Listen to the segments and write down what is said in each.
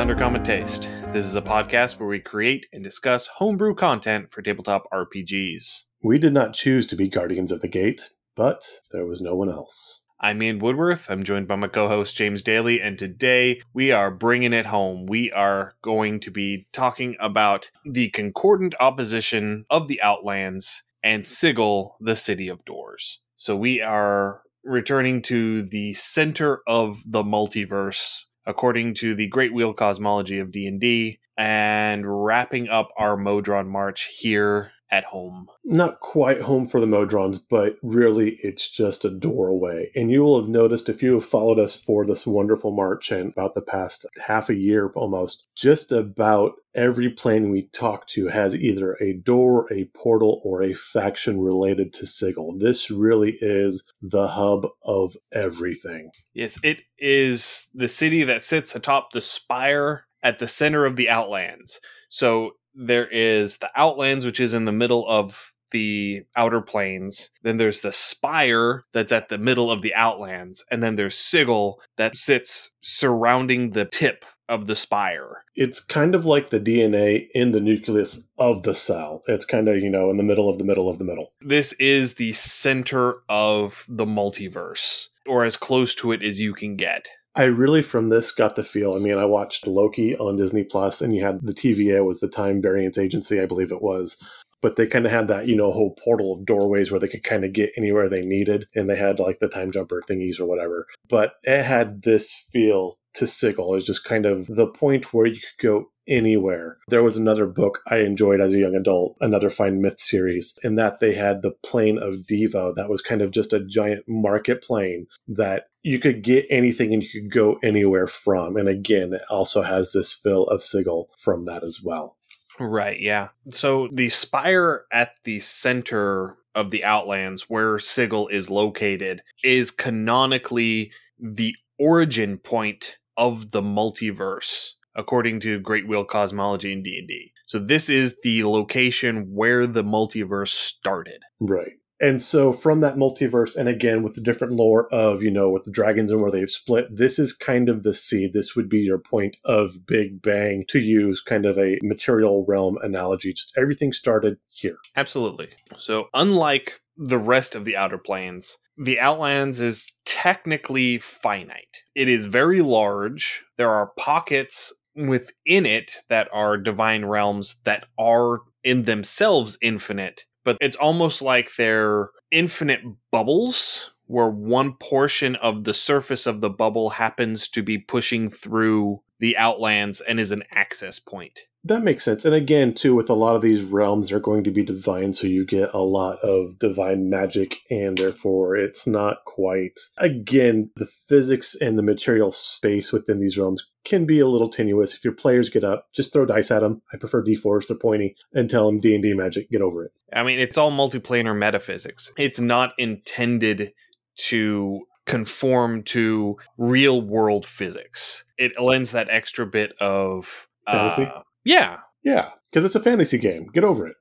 Undercommon Taste. This is a podcast where we create and discuss homebrew content for tabletop RPGs. We did not choose to be Guardians of the Gate, but there was no one else. I'm Ian Woodworth. I'm joined by my co host James Daly, and today we are bringing it home. We are going to be talking about the concordant opposition of the Outlands and Sigil, the City of Doors. So we are returning to the center of the multiverse according to the great wheel cosmology of D&D and wrapping up our Modron march here at home. Not quite home for the Modrons, but really it's just a door away. And you will have noticed if you have followed us for this wonderful march and about the past half a year almost, just about every plane we talk to has either a door, a portal, or a faction related to Sigil. This really is the hub of everything. Yes, it is the city that sits atop the spire at the center of the Outlands. So there is the Outlands, which is in the middle of the outer planes. Then there's the spire that's at the middle of the Outlands. And then there's Sigil that sits surrounding the tip of the spire. It's kind of like the DNA in the nucleus of the cell. It's kind of, you know, in the middle of the middle of the middle. This is the center of the multiverse, or as close to it as you can get. I really from this got the feel. I mean, I watched Loki on Disney Plus, and you had the TVA was the Time Variance Agency, I believe it was. But they kind of had that, you know, whole portal of doorways where they could kind of get anywhere they needed, and they had like the time jumper thingies or whatever. But it had this feel to Sigil. It just kind of the point where you could go anywhere. There was another book I enjoyed as a young adult, another Fine Myth series, in that they had the plane of Deva that was kind of just a giant market plane that you could get anything and you could go anywhere from. And again, it also has this feel of Sigil from that as well. Right, yeah. So the spire at the center of the Outlands, where Sigil is located, is canonically the origin point of the multiverse according to great wheel cosmology in d&d so this is the location where the multiverse started Right. And so from that multiverse, and again with the different lore of, you know, with the dragons and where they've split, this is kind of the seed. This would be your point of Big Bang to use kind of a material realm analogy. Just everything started here. absolutely so unlike the rest of the outer planes the outlands is technically finite it is very large there are pockets within it that are divine realms that are in themselves infinite but it's almost like they're infinite bubbles where one portion of the surface of the bubble happens to be pushing through the outlands and is an access point. That makes sense. And again, too, with a lot of these realms, they're going to be divine, so you get a lot of divine magic, and therefore it's not quite. Again, the physics and the material space within these realms can be a little tenuous. If your players get up, just throw dice at them. I prefer D4s they're pointy, and tell them D and D magic. Get over it. I mean, it's all multiplanar metaphysics. It's not intended to conform to real world physics. It lends that extra bit of uh? Yeah, Yeah, because it's a fantasy game. Get over it.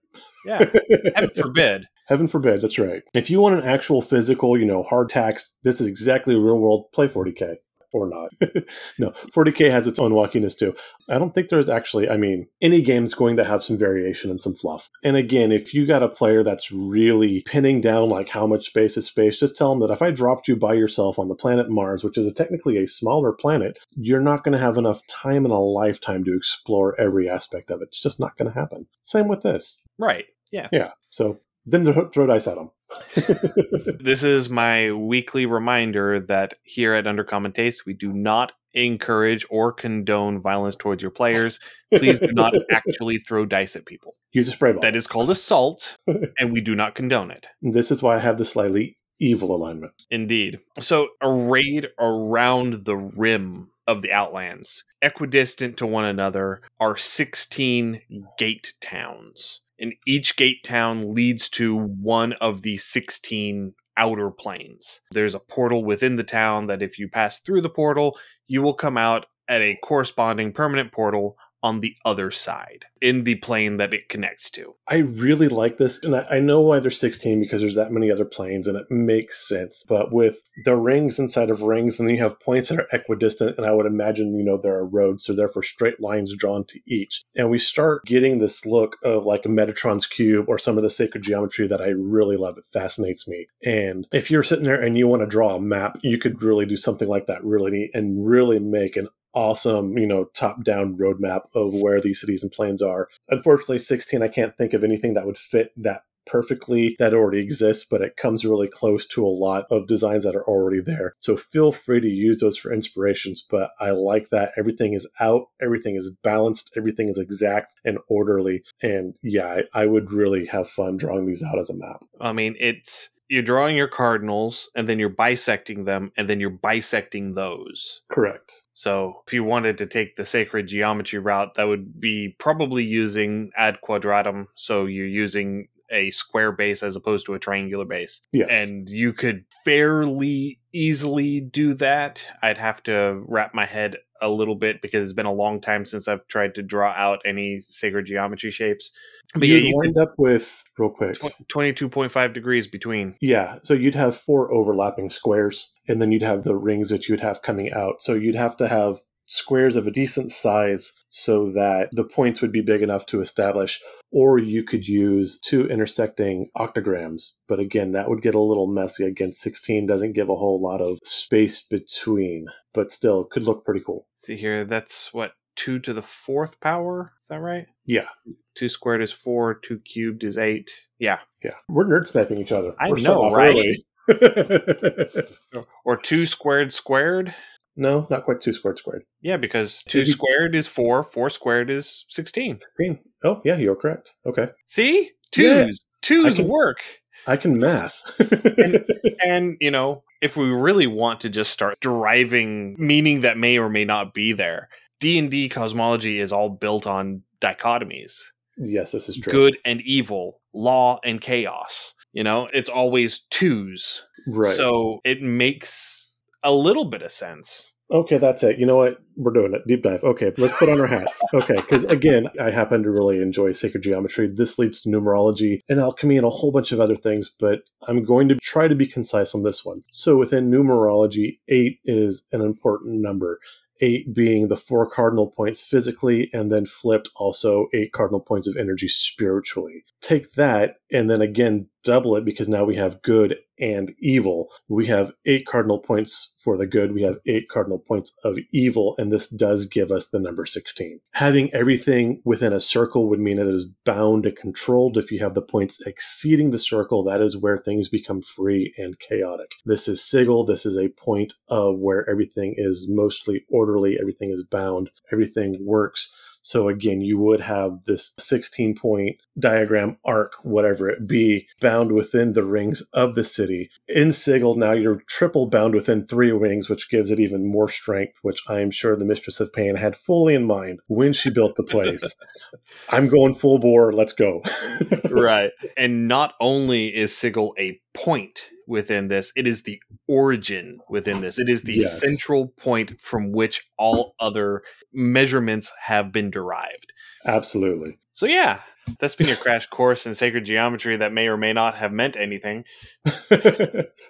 yeah. Heaven forbid. Heaven forbid. That's right. If you want an actual physical, you know, hard tax, this is exactly real world. Play 40k or not. no, 40k has its own wackiness too. I don't think there's actually. I mean, any game's going to have some variation and some fluff. And again, if you got a player that's really pinning down like how much space is space, just tell them that if I dropped you by yourself on the planet Mars, which is a, technically a smaller planet, you're not going to have enough time in a lifetime to explore every aspect of it. It's just not going to happen. Same with this. Right. Yeah. Yeah. So then throw dice at them. This is my weekly reminder that here at Undercommon Taste, we do not encourage or condone violence towards your players. Please do not actually throw dice at people. Use a spray bottle. That is called assault, and we do not condone it. This is why I have the slightly evil alignment. Indeed. So, arrayed around the rim of the Outlands, equidistant to one another, are 16 gate towns. And each gate town leads to one of the 16 outer planes. There's a portal within the town that if you pass through the portal, you will come out at a corresponding permanent portal on the other side in the plane that it connects to. I really like this, and I, I, know why there's 16 because there's that many other planes, and it makes sense. But with the rings inside of rings, and then you have points that are equidistant, and I would imagine, you know, there are roads, so therefore straight lines drawn to each. And we start getting this look of like a Metatron's cube or some of the sacred geometry that I really love. It fascinates me. And if you're sitting there and you want to draw a map, you could really do something like that really neat and really make an awesome, you know, top down roadmap of where these cities and planes are. Unfortunately, 16, I can't think of anything that would fit that perfectly that already exists, but it comes really close to a lot of designs that are already there. So feel free to use those for inspirations. But I like that everything is out, everything is balanced, everything is exact and orderly. And yeah, I, I would really have fun drawing these out as a map. I mean, it's you're drawing your cardinals and then you're bisecting them and then you're bisecting those. Correct. So if you wanted to take the sacred geometry route, that would be probably using ad quadratum. So you're using a square base as opposed to a triangular base. Yes. And you could fairly easily do that. I'd have to wrap my head a little bit because it's been a long time since I've tried to draw out any sacred geometry shapes. But you'd yeah, you wind up with real quick twenty-two point five degrees between. Yeah, so you'd have four overlapping squares, and then you'd have the rings that you'd have coming out. So you'd have to have squares of a decent size so that the points would be big enough to establish or you could use two intersecting octograms. But again that would get a little messy. Again 16 doesn't give a whole lot of space between but still could look pretty cool. See here that's what 2 to the fourth power? Is that right? Yeah. 2 squared is 4 2 cubed is 8 yeah. Yeah. We're nerd sniping each other. I we're know right? or 2 squared squared no, not quite two squared squared. Yeah, because two squared is four, four squared is 16. 16. Oh, yeah, you're correct. Okay. See? Twos. Yeah, Twos I can, work. I can math. and, and, you know, if we really want to just start deriving meaning that may or may not be there, D&D cosmology is all built on dichotomies. Yes, this is true. Good and evil, law and chaos. You know, it's always twos. Right. So it makes a little bit of sense. Okay, that's it. You know what? We're doing it. Deep dive. Okay, let's put on our hats. Okay, because again, I happen to really enjoy sacred geometry. This leads to numerology and alchemy and a whole bunch of other things, but I'm going to try to be concise on this one. So within numerology, eight is an important number eight being the four cardinal points physically, and then flipped also eight cardinal points of energy spiritually. Take that, and then again, double it because now we have good and evil. We have eight cardinal points for the good, we have eight cardinal points of evil, and this does give us the number 16. Having everything within a circle would mean it is bound and controlled. If you have the points exceeding the circle, that is where things become free and chaotic. This is sigil, this is a point of where everything is mostly orderly, everything is bound, everything works. So again, you would have this 16 point diagram arc, whatever it be, bound within the rings of the city. In Sigil, now you're triple bound within three rings, which gives it even more strength, which I am sure the Mistress of Pain had fully in mind when she built the place. I'm going full bore. Let's go. right. And not only is Sigil a point within this. It is the origin within this. It is the yes. central point from which all other measurements have been derived. Absolutely. So yeah, that's been your crash course in sacred geometry that may or may not have meant anything.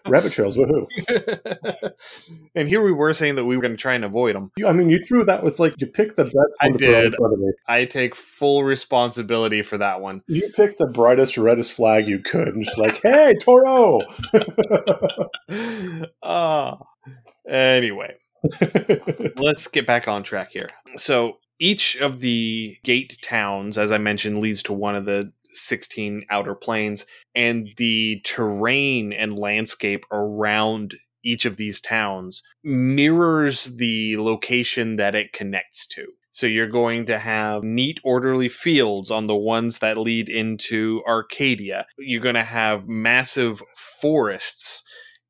Rabbit trails, woohoo! and here we were saying that we were going to try and avoid them. I mean, you threw that was like you picked the best. I did. I take full responsibility for that one. You picked the brightest, reddest flag you could, and just like, hey, Toro. Ah. uh, anyway, let's get back on track here. So each of the gate towns, as I mentioned, leads to one of the 16 outer planes, and the terrain and landscape around each of these towns mirrors the location that it connects to. So you're going to have neat, orderly fields on the ones that lead into Arcadia. You're going to have massive forests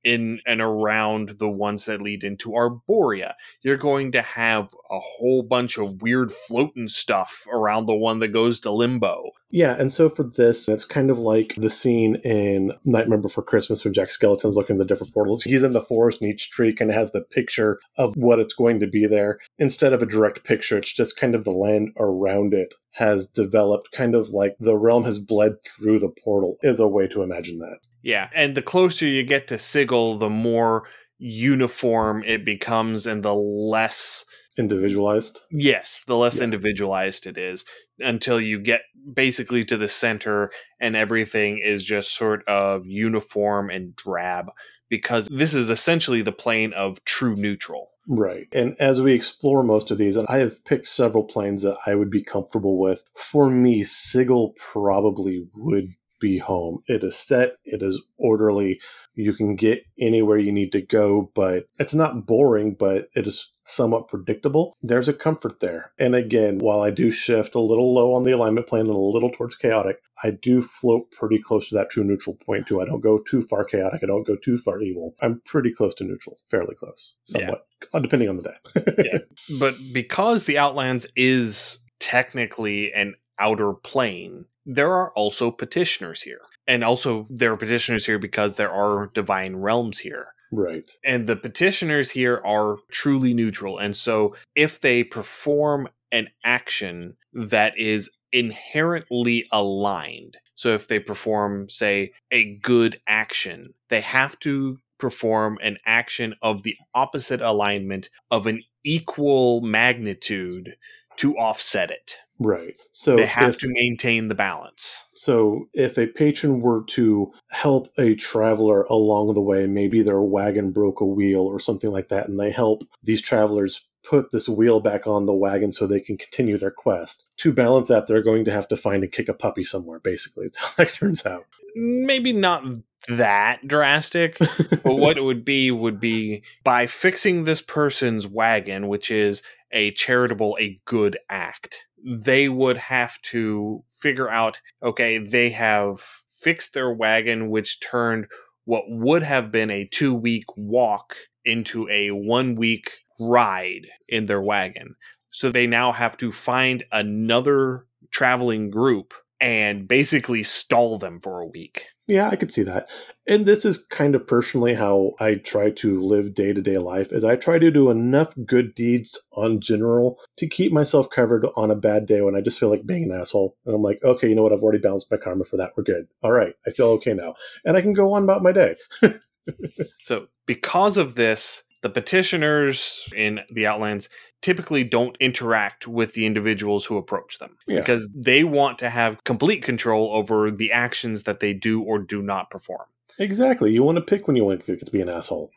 in and around the ones that lead into Arborea. You're going to have a whole bunch of weird floating stuff around the one that goes to Limbo. Yeah, and so for this, it's kind of like the scene in Nightmare Before Christmas when Jack Skellington's looking at the different portals. He's in the forest and each tree kind of has the picture of what it's going to be there. Instead of a direct picture, it's just kind of the land around it has developed kind of like the realm has bled through the portal is a way to imagine that. Yeah, and the closer you get to Sigil, the more uniform it becomes and the less individualized. Yes, the less yeah. individualized it is until you get basically to the center and everything is just sort of uniform and drab because this is essentially the plane of true neutral. Right. And as we explore most of these, and I have picked several planes that I would be comfortable with, for me, Sigil probably would be home. It is set, it is orderly. You can get anywhere you need to go, but it's not boring, but it is somewhat predictable. There's a comfort there. And again, while I do shift a little low on the alignment plane and a little towards chaotic, I do float pretty close to that true neutral point too. I don't go too far chaotic. I don't go too far evil. I'm pretty close to neutral, fairly close, somewhat, yeah. depending on the day. yeah. But because the Outlands is technically an outer plane, there are also petitioners here. And also, there are petitioners here because there are divine realms here. Right. And the petitioners here are truly neutral. And so, if they perform an action that is inherently aligned, so if they perform, say, a good action, they have to perform an action of the opposite alignment of an equal magnitude to offset it. Right. So they have if, to maintain the balance. So if a patron were to help a traveler along the way, maybe their wagon broke a wheel or something like that, and they help these travelers put this wheel back on the wagon so they can continue their quest. To balance that, they're going to have to find and kick a puppy somewhere, basically. That's how that turns out. Maybe not that drastic, but what it would be would be by fixing this person's wagon, which is a charitable, a good act, they would have to figure out okay, they have fixed their wagon, which turned what would have been a two week walk into a one week ride in their wagon. So they now have to find another traveling group and basically stall them for a week. Yeah, I could see that. And this is kind of personally how I try to live day to day life is I try to do enough good deeds on general to keep myself covered on a bad day when I just feel like being an asshole. And I'm like, okay, you know what? I've already balanced my karma for that. We're good. All right. I feel okay now. And I can go on about my day. so because of this, the petitioners in the Outlands typically don't interact with the individuals who approach them yeah. because they want to have complete control over the actions that they do or do not perform. Exactly. You want to pick when you want to be an asshole.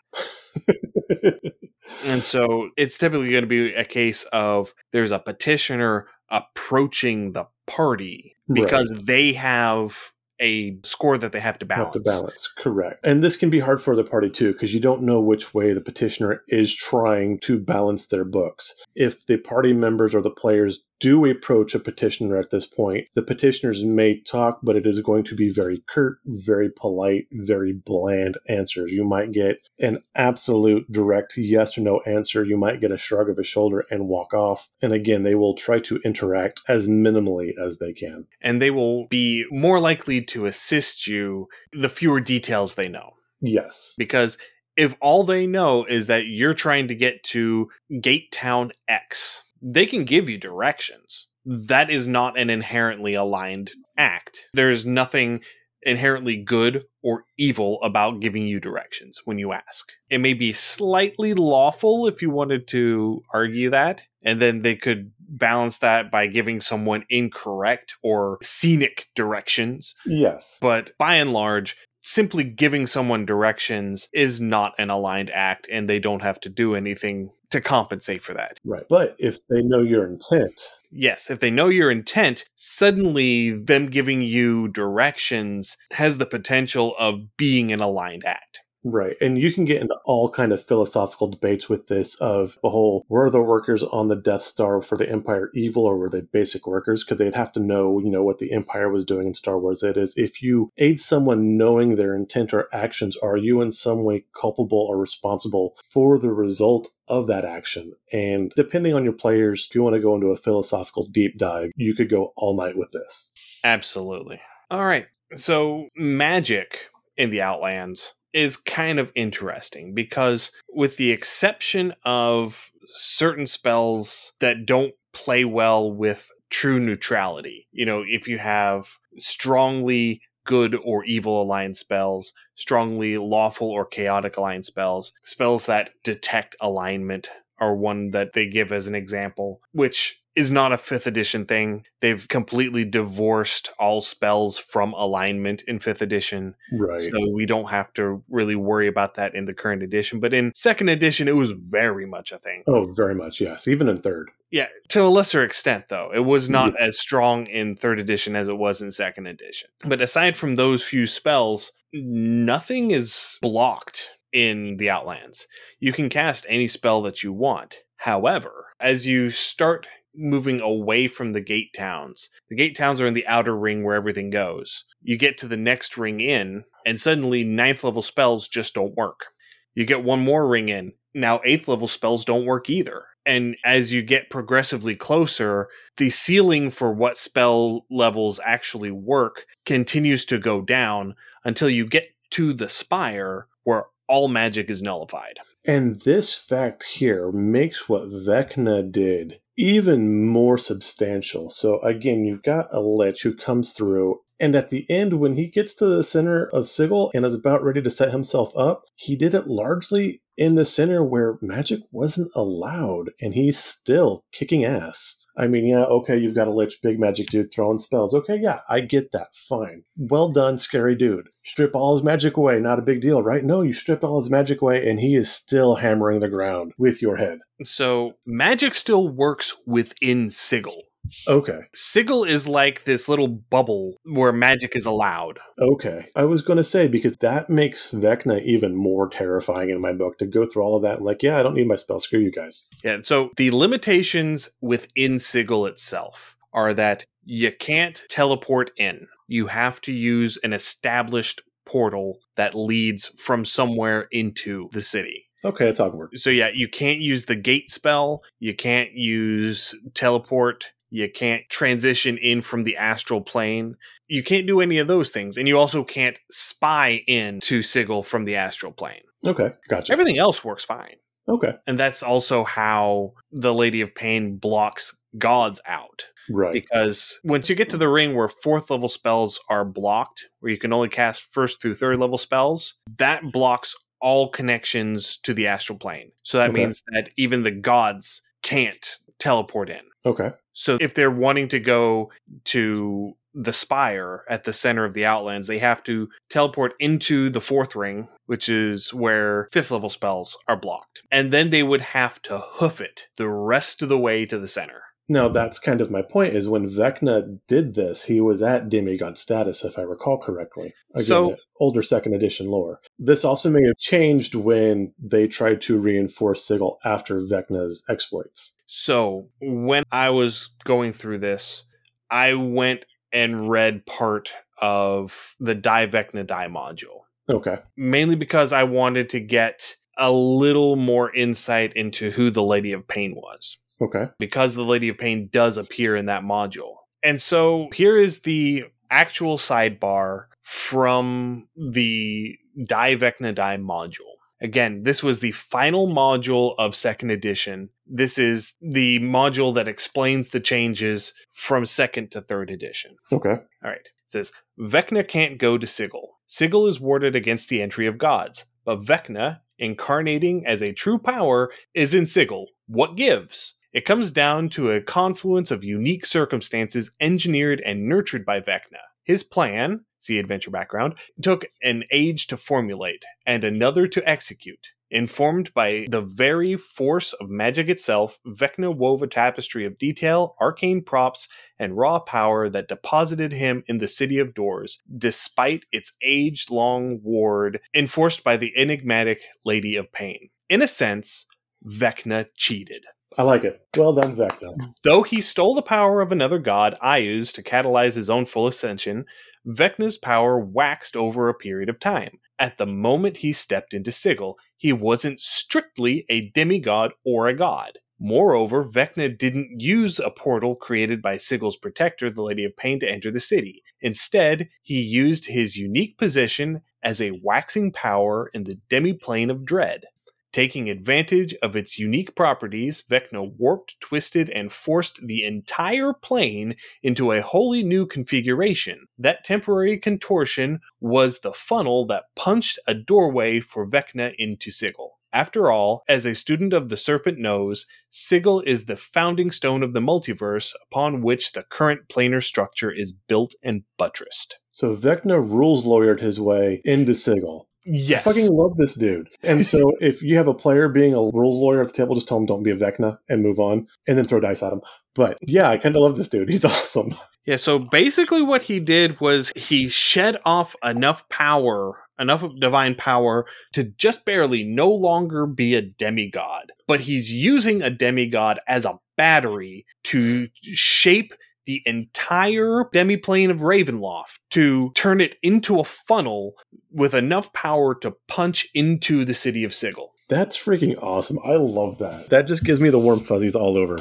and so it's typically going to be a case of there's a petitioner approaching the party because right. they have a score that they have to balance. Have to balance, correct. And this can be hard for the party too, because you don't know which way the petitioner is trying to balance their books. If the party members or the players do approach a petitioner at this point, the petitioners may talk, but it is going to be very curt, very polite, very bland answers. You might get an absolute direct yes or no answer. You might get a shrug of a shoulder and walk off. And again, they will try to interact as minimally as they can. And they will be more likely to assist you the fewer details they know. Yes. Because if all they know is that you're trying to get to Gate Town X, they can give you directions. That is not an inherently aligned act. There's nothing inherently good or evil about giving you directions when you ask. It may be slightly lawful if you wanted to argue that, and then they could balance that by giving someone incorrect or scenic directions. Yes. But by and large, simply giving someone directions is not an aligned act and they don't have to do anything to compensate for that. Right. But if they know your intent. Yes, if they know your intent, suddenly them giving you directions has the potential of being an aligned act. Right. And you can get into all kind of philosophical debates with this of the whole were the workers on the Death Star for the Empire evil or were they basic workers? Because they'd have to know, you know, what the Empire was doing in Star Wars. It is if you aid someone knowing their intent or actions, are you in some way culpable or responsible for the result of that action. And depending on your players, if you want to go into a philosophical deep dive, you could go all night with this. Absolutely. All right. So, magic in the Outlands is kind of interesting because, with the exception of certain spells that don't play well with true neutrality, you know, if you have strongly good or evil alliance spells, strongly lawful or chaotic alliance spells, spells that detect alignment are one that they give as an example, which is not a fifth edition thing. They've completely divorced all spells from alignment in fifth edition. Right. So we don't have to really worry about that in the current edition. But in second edition, it was very much a thing. Oh, very much, yes. Even in third. Yeah, to a lesser extent, though. It was not yeah. as strong in third edition as it was in second edition. But aside from those few spells, nothing is blocked in the Outlands. You can cast any spell that you want. However, as you start moving away from the gate towns. The gate towns are in the outer ring where everything goes. You get to the next ring in, and suddenly ninth level spells just don't work. You get one more ring in. Now eighth level spells don't work either. And as you get progressively closer, the ceiling for what spell levels actually work continues to go down until you get to the spire where all magic is nullified. And this fact here makes what Vecna did even more substantial. So again, you've got a lich who comes through and at the end, when he gets to the center of Sigil and is about ready to set himself up, he did it largely in the center where magic wasn't allowed, and he's still kicking ass. I mean, yeah, okay, you've got a lich, big magic dude throwing spells. Okay, yeah, I get that. Fine. Well done, scary dude. Strip all his magic away. Not a big deal, right? No, you stripped all his magic away, and he is still hammering the ground with your head. So, magic still works within Sigil. Okay. Sigil is like this little bubble where magic is allowed. Okay. I was going to say, because that makes Vecna even more terrifying in my book to go through all of that and, like, yeah, I don't need my spell. Screw you guys. Yeah. So the limitations within Sigil itself are that you can't teleport in, you have to use an established portal that leads from somewhere into the city. Okay, it's awkward. So yeah, you can't use the gate spell. You can't use teleport. You can't transition in from the astral plane. You can't do any of those things. And you also can't spy in to Sigil from the astral plane. Okay, gotcha. Everything else works fine. Okay. And that's also how the Lady of Pain blocks gods out. Right. Because once you get to the ring where fourth level spells are blocked, where you can only cast first through third level spells, that blocks all connections to the astral plane. So that okay. means that even the gods can't teleport in. Okay. So if they're wanting to go to the spire at the center of the outlands, they have to teleport into the fourth ring, which is where fifth level spells are blocked. And then they would have to hoof it the rest of the way to the center. Now, that's kind of my point is when Vecna did this, he was at demigod status, if I recall correctly. Again, so, older second edition lore. This also may have changed when they tried to reinforce Sigil after Vecna's exploits. So when I was going through this, I went and read part of the Die Vecna Die module. Okay. Mainly because I wanted to get a little more insight into who the Lady of Pain was. Okay. Because the Lady of Pain does appear in that module. And so here is the actual sidebar from the Die Vecna Die module. Again, this was the final module of second edition. This is the module that explains the changes from second to third edition. Okay. All right. It says Vecna can't go to Sigil. Sigil is warded against the entry of gods, but Vecna, incarnating as a true power, is in Sigil. What gives? It comes down to a confluence of unique circumstances engineered and nurtured by Vecna. His plan, see adventure background, took an age to formulate and another to execute. Informed by the very force of magic itself, Vecna wove a tapestry of detail, arcane props, and raw power that deposited him in the City of Doors, despite its age long ward enforced by the enigmatic Lady of Pain. In a sense, Vecna cheated. I like it. Well done, Vecna. Though he stole the power of another god, Iuz, to catalyze his own full ascension, Vecna's power waxed over a period of time. At the moment he stepped into Sigil, he wasn't strictly a demigod or a god. Moreover, Vecna didn't use a portal created by Sigil's protector, the Lady of Pain, to enter the city. Instead, he used his unique position as a waxing power in the demiplane of dread. Taking advantage of its unique properties, Vecna warped, twisted, and forced the entire plane into a wholly new configuration. That temporary contortion was the funnel that punched a doorway for Vecna into Sigil. After all, as a student of the Serpent knows, Sigil is the founding stone of the multiverse upon which the current planar structure is built and buttressed. So Vecna rules lawyered his way into Sigil. Yes. I fucking love this dude. And so if you have a player being a rules lawyer at the table, just tell him don't be a Vecna and move on and then throw dice at him. But yeah, I kind of love this dude. He's awesome. Yeah, so basically what he did was he shed off enough power, enough of divine power to just barely no longer be a demigod. But he's using a demigod as a battery to shape the entire demiplane of Ravenloft to turn it into a funnel with enough power to punch into the city of Sigil. That's freaking awesome. I love that. That just gives me the warm fuzzies all over.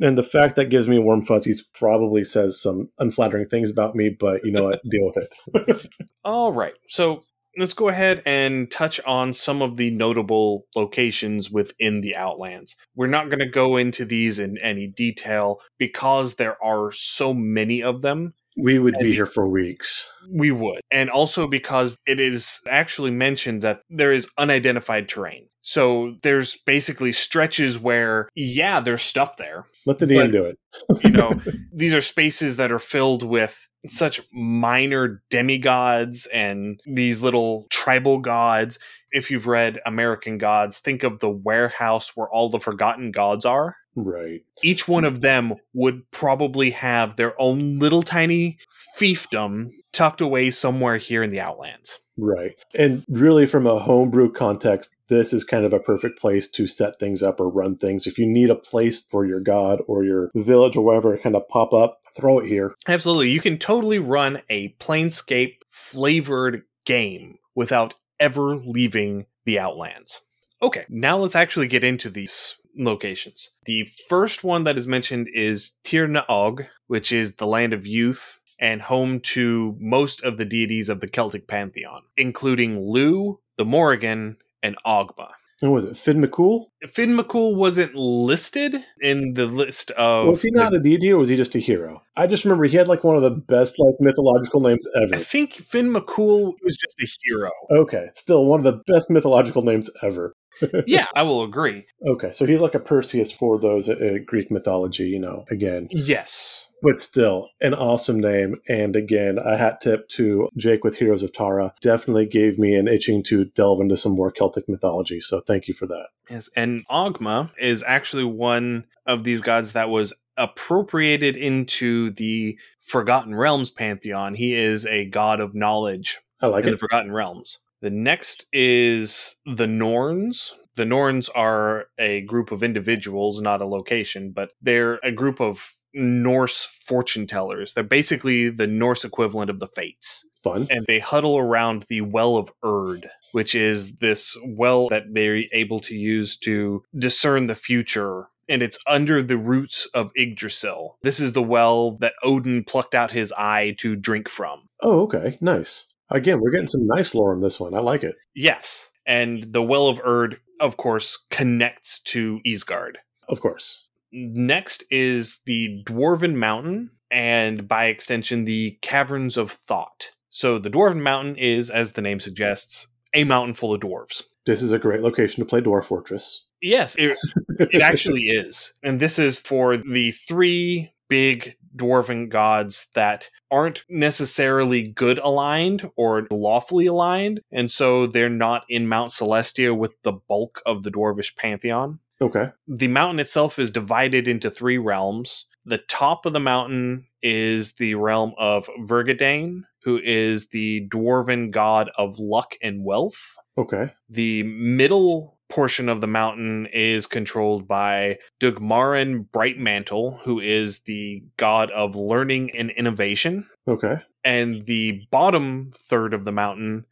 And the fact that gives me warm fuzzies probably says some unflattering things about me, but you know what? Deal with it. All right. So let's go ahead and touch on some of the notable locations within the Outlands. We're not going to go into these in any detail because there are so many of them. We would be here for weeks. We would. And also because it is actually mentioned that there is unidentified terrain. So there's basically stretches where, yeah, there's stuff there. Let the DM do it. You know, these are spaces that are filled with such minor demigods and these little tribal gods. If you've read American Gods, think of the warehouse where all the forgotten gods are. Right. Each one of them would probably have their own little tiny fiefdom tucked away somewhere here in the Outlands. Right. And really, from a homebrew context, this is kind of a perfect place to set things up or run things. If you need a place for your god or your village or whatever to kind of pop up, throw it here. Absolutely. You can totally run a Planescape flavored game without ever leaving the Outlands. Okay, now let's actually get into these locations. The first one that is mentioned is Tir na nOg, which is the land of youth and home to most of the deities of the Celtic pantheon, including Lugh, the Morrigan, and Ogma. And was it Finn McCool? Finn McCool wasn't listed in the list of. Was he not a deity or was he just a hero? I just remember he had like one of the best like mythological names ever. I think Finn McCool was just a hero. Okay, still one of the best mythological names ever. yeah, I will agree. Okay, so he's like a Perseus for those uh, Greek mythology, you know, again. Yes. But still, an awesome name. And again, a hat tip to Jake with Heroes of Tara. Definitely gave me an itching to delve into some more Celtic mythology. So thank you for that. Yes. And Ogma is actually one of these gods that was appropriated into the Forgotten Realms pantheon. He is a god of knowledge I like in the. Forgotten Realms. The next is the Norns. The Norns are a group of individuals, not a location, but they're a group of Norse fortune tellers. They're basically the Norse equivalent of the Fates Fun. and they huddle around the Well of Urd, which is this well that they're able to use to discern the future. And it's under the roots of Yggdrasil. This is the well that Odin plucked out his eye to drink from. Oh, okay. Nice. Again, we're getting some nice lore in this one. I like it. Yes. And the Well of Urd, of course, connects to Ysgard. Of course. Next is the Dwarven Mountain, and by extension, the Caverns of Thought. So the Dwarven Mountain is, as the name suggests, a mountain full of dwarves. This is a great location to play Dwarf Fortress. Yes, it, it actually is. And this is for the three big dwarven gods that aren't necessarily good aligned or lawfully aligned, and so they're not in Mount Celestia with the bulk of the dwarvish pantheon. Okay. The mountain itself is divided into three realms. The top of the mountain is the realm of Vergadain, who is the dwarven god of luck and wealth. Okay. The middle portion of the mountain is controlled by Dugmaren Brightmantle, who is the god of learning and innovation. Okay. And the bottom third of the mountain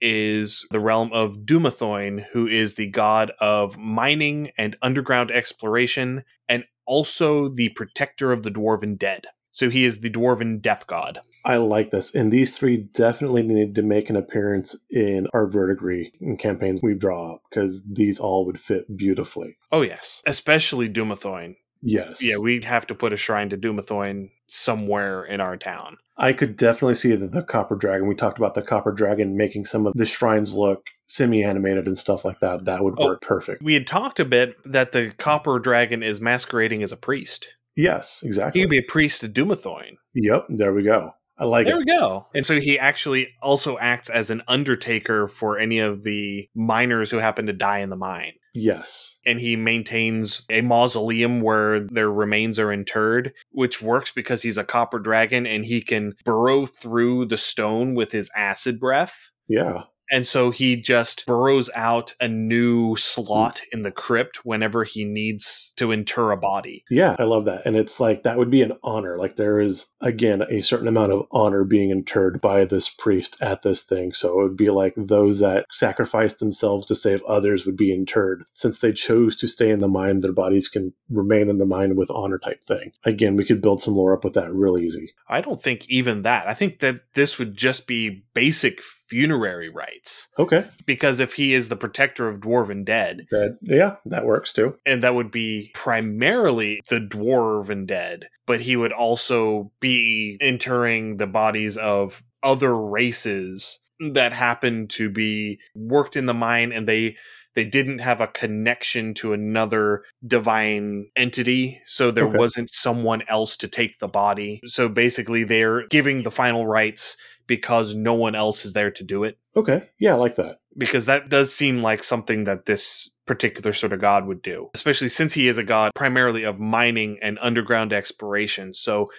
is the realm of Dumathoin, who is the god of mining and underground exploration, and also the protector of the dwarven dead. So he is the dwarven death god. I like this. And these three definitely need to make an appearance in our verdigris and campaigns we draw up because these all would fit beautifully. Oh, yes. Especially Dumathoin. Yes. Yeah, we have to put a shrine to Dumathoin somewhere in our town. I could definitely see the, the Copper Dragon. We talked about the Copper Dragon making some of the shrines look semi animated and stuff like that. That would Oh. work perfect. We had talked a bit that the copper dragon is masquerading as a priest. Yes, exactly. He could be a priest to Dumathoin. Yep, there we go. I like There it. There we go. And so he actually also acts as an undertaker for any of the miners who happen to die in the mine. Yes. And he maintains a mausoleum where their remains are interred, which works because he's a copper dragon and he can burrow through the stone with his acid breath. Yeah. And so he just burrows out a new slot in the crypt whenever he needs to inter a body. Yeah, I love that. And it's like that would be an honor. Like there is again a certain amount of honor being interred by this priest at this thing. So it would be like those that sacrificed themselves to save others would be interred. Since they chose to stay in the mine, their bodies can remain in the mine with honor type thing. Again, we could build some lore up with that real easy. I don't think even that. I think that this would just be basic funerary rites. Okay. Because if he is the protector of dwarven dead, That yeah, that works too. and that would be primarily the dwarven dead, but he would also be interring the bodies of other races that happen to be worked in the mine and they they didn't have a connection to another divine entity so there Okay. wasn't someone else to take the body so basically they're giving the final rites because no one else is there to do it Okay. Yeah, I like that. because that does seem like something that this particular sort of god would do, especially since he is a god primarily of mining and underground exploration. So,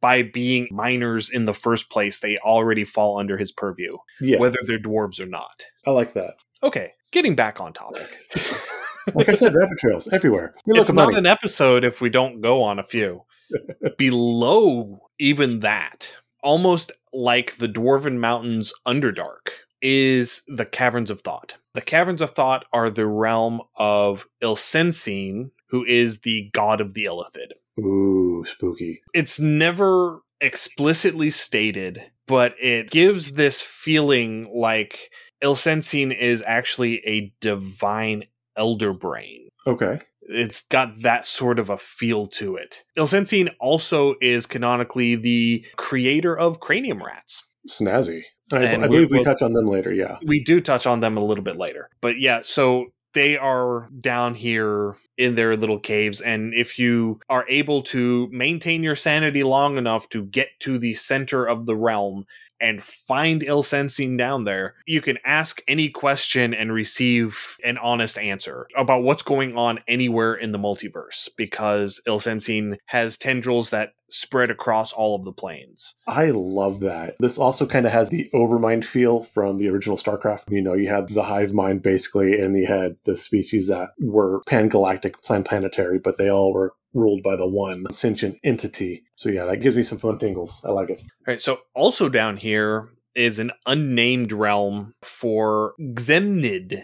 by being miners in the first place, they already fall under his purview, Yeah. whether they're dwarves or not. I like that. Okay, getting back on topic. Like I said, rabbit trails everywhere. It's not money. an episode if we don't go on a few. Below even that, almost like the Dwarven Mountains Underdark, is the Caverns of Thought. The Caverns of Thought are the realm of Ilsensine, who is the god of the Illithid. Ooh, spooky. It's never explicitly stated, but it gives this feeling like Ilsensine is actually a divine elder brain Okay. It's got that sort of a feel to it. Ilsensine also is canonically the creator of cranium rats. Snazzy. I, I believe we we'll- touch on them later. Yeah. We do touch on them a little bit later. But yeah, so they are down here in their little caves. And if you are able to maintain your sanity long enough to get to the center of the realm and find Ilsensine down there, you can ask any question and receive an honest answer about what's going on anywhere in the multiverse because Ilsensine has tendrils that spread across all of the planes. I love that. This also kind of has the overmind feel from the original StarCraft. You know, you had the hive mind basically, and you had the species that were pan-galactic, pan-planetary, but they all were ruled by the one sentient entity. So yeah, that gives me some fun tingles. I like it. All right, so also down here is an unnamed realm for Gzemnid.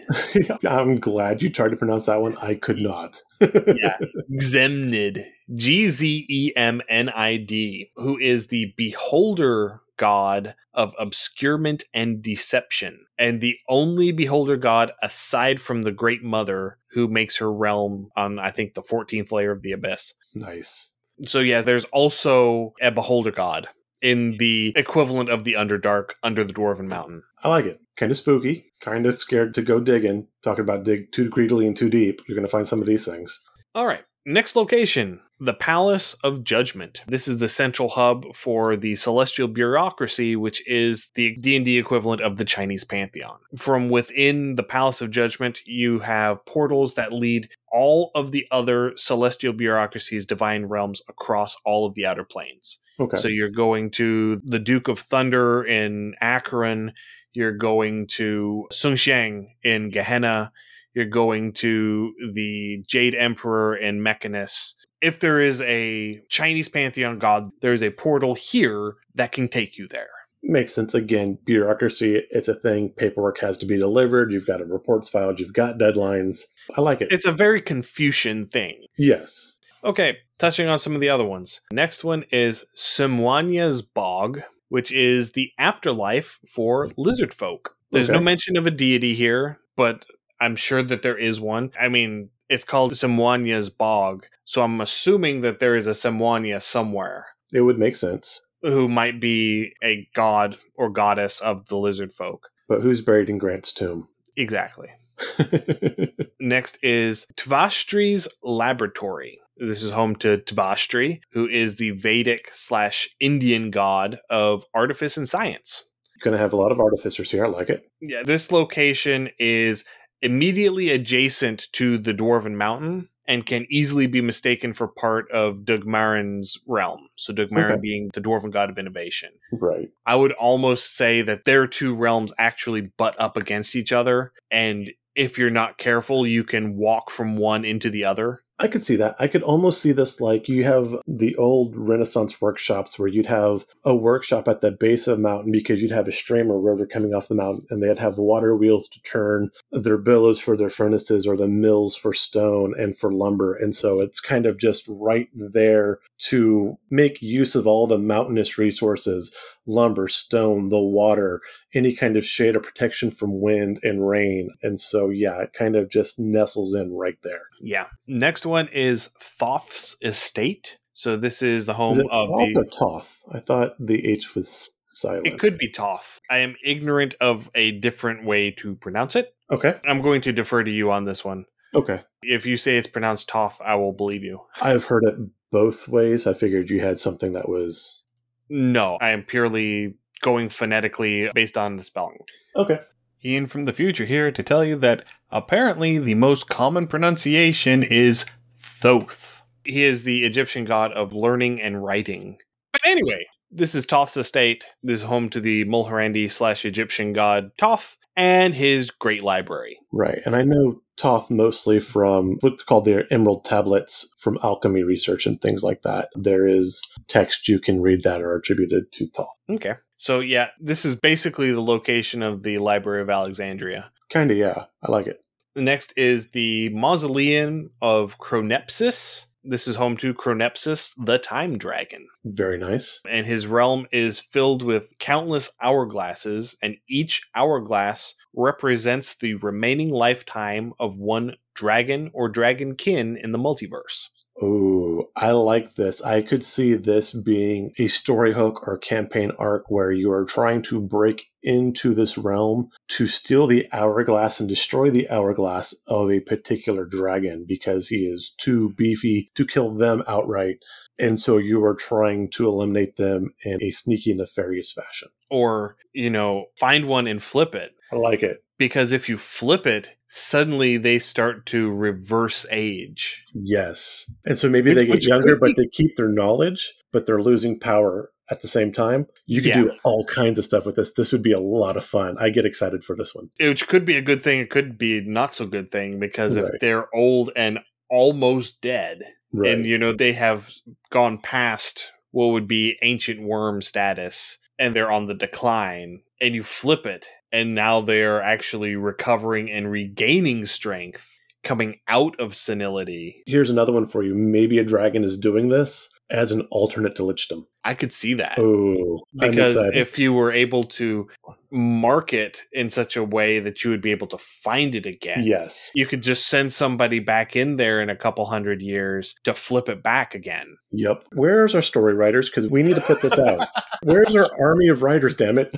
I'm glad you tried to pronounce that one. I could not. yeah, Gzemnid. G Z E M N I D, who is the beholder god of obscurement and deception, and the only beholder god aside from the Great Mother, who makes her realm on, I think, the 14th layer of the abyss. Nice. So, yeah, there's also a beholder god in the equivalent of the Underdark under the Dwarven Mountain. I like it. Kind of spooky. Kind of scared to go digging. Talking about dig too greedily and too deep. You're going to find some of these things. All right. Next location, the Palace of Judgment. This is the central hub for the celestial bureaucracy, which is the D&D equivalent of the Chinese pantheon. From within the Palace of Judgment, you have portals that lead all of the other celestial bureaucracies, divine realms across all of the outer planes. Okay. So you're going to the Duke of Thunder in Acheron, you're going to Sung Chiang in Gehenna, you're going to the Jade Emperor and Mechanus. If there is a Chinese pantheon god, there's a portal here that can take you there. Makes sense. Again, bureaucracy, it's a thing. Paperwork has to be delivered. You've got reports filed. You've got deadlines. I like it. It's a very Confucian thing. yes. Okay, touching on some of the other ones. Next one is Semuanya's Bog, which is the afterlife for lizard folk. There's no mention of a deity here, but I'm sure that there is one. I mean, it's called Semuanya's Bog, so I'm assuming that there is a Semuanya somewhere It would make sense. who might be a god or goddess of the lizard folk. But who's buried in Grant's tomb? Exactly. Next is Tvashtri's Laboratory. This is home to Tvashtri, who is the Vedic slash Indian god of artifice and science. Gonna have a lot of artificers here. I like it. Yeah, this location is immediately adjacent to the Dwarven Mountain and can easily be mistaken for part of Dugmaren's realm. So Dugmarin Okay. being the Dwarven god of innovation. Right. I would almost say that their two realms actually butt up against each other, and if you're not careful, you can walk from one into the other. I could see that. I could almost see this like you have the old Renaissance workshops where you'd have a workshop at the base of a mountain because you'd have a stream or river coming off the mountain and they'd have water wheels to turn their billows for their furnaces or the mills for stone and for lumber. And so it's kind of just right there to make use of all the mountainous resources lumber, stone, the water, any kind of shade or protection from wind and rain. And so, yeah, it kind of just nestles in right there. Yeah. Next one is Thoth's Estate. So this is the home Is of Toth the. Toth? I thought the H was silent. It could be Toth. I am ignorant of a different way to pronounce it. Okay. I'm going to defer to you on this one. Okay. If you say it's pronounced Toth, I will believe you. I've heard it both ways. I figured you had something that was No, I am purely going phonetically based on the spelling. okay. Ian from the future here to tell you that apparently the most common pronunciation is Thoth. He is the Egyptian god of learning and writing. But anyway, this is Thoth's estate. This is home to the Mulhorandi slash Egyptian god Thoth and his great library. Right. And I know Toth mostly from what's called their emerald tablets from alchemy research and things like that. There is text you can read that are attributed to Toth. Okay. So yeah, this is basically the location of the Library of Alexandria. Kind of, yeah. I like it. The next is the Mausoleum of Chronepsis. This is home to Chronepsis, the Time Dragon. Very nice. And his realm is filled with countless hourglasses, and each hourglass represents the remaining lifetime of one dragon or dragonkin in the multiverse. Ooh, I like this. I could see this being a story hook or campaign arc where you are trying to break into this realm to steal the hourglass and destroy the hourglass of a particular dragon because he is too beefy to kill them outright. And so you are trying to eliminate them in a sneaky, nefarious fashion. Or, you know, find one and flip it. I like it. Because if you flip it, suddenly they start to reverse age. Yes. And so maybe they get younger, could but they keep their knowledge, but they're losing power at the same time. You could Yeah. do all kinds of stuff with this. This would be a lot of fun. I get excited for this one. Which could be a good thing, it could be not so good thing because if they're old and almost dead, Right. and you know they have gone past what would be ancient worm status and they're on the decline and you flip it and now they're actually recovering and regaining strength coming out of senility Here's another one for you. Maybe a dragon is doing this as an alternate to Lichdom. i could see that Oh, because if you were able to mark it in such a way that you would be able to find it again yes, you could just send somebody back in there in a couple hundred years to flip it back again yep. Where's our story writers? Because we need to put this out. Where's our army of writers? Damn it,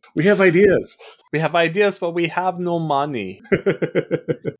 we have ideas. we have ideas but we have no money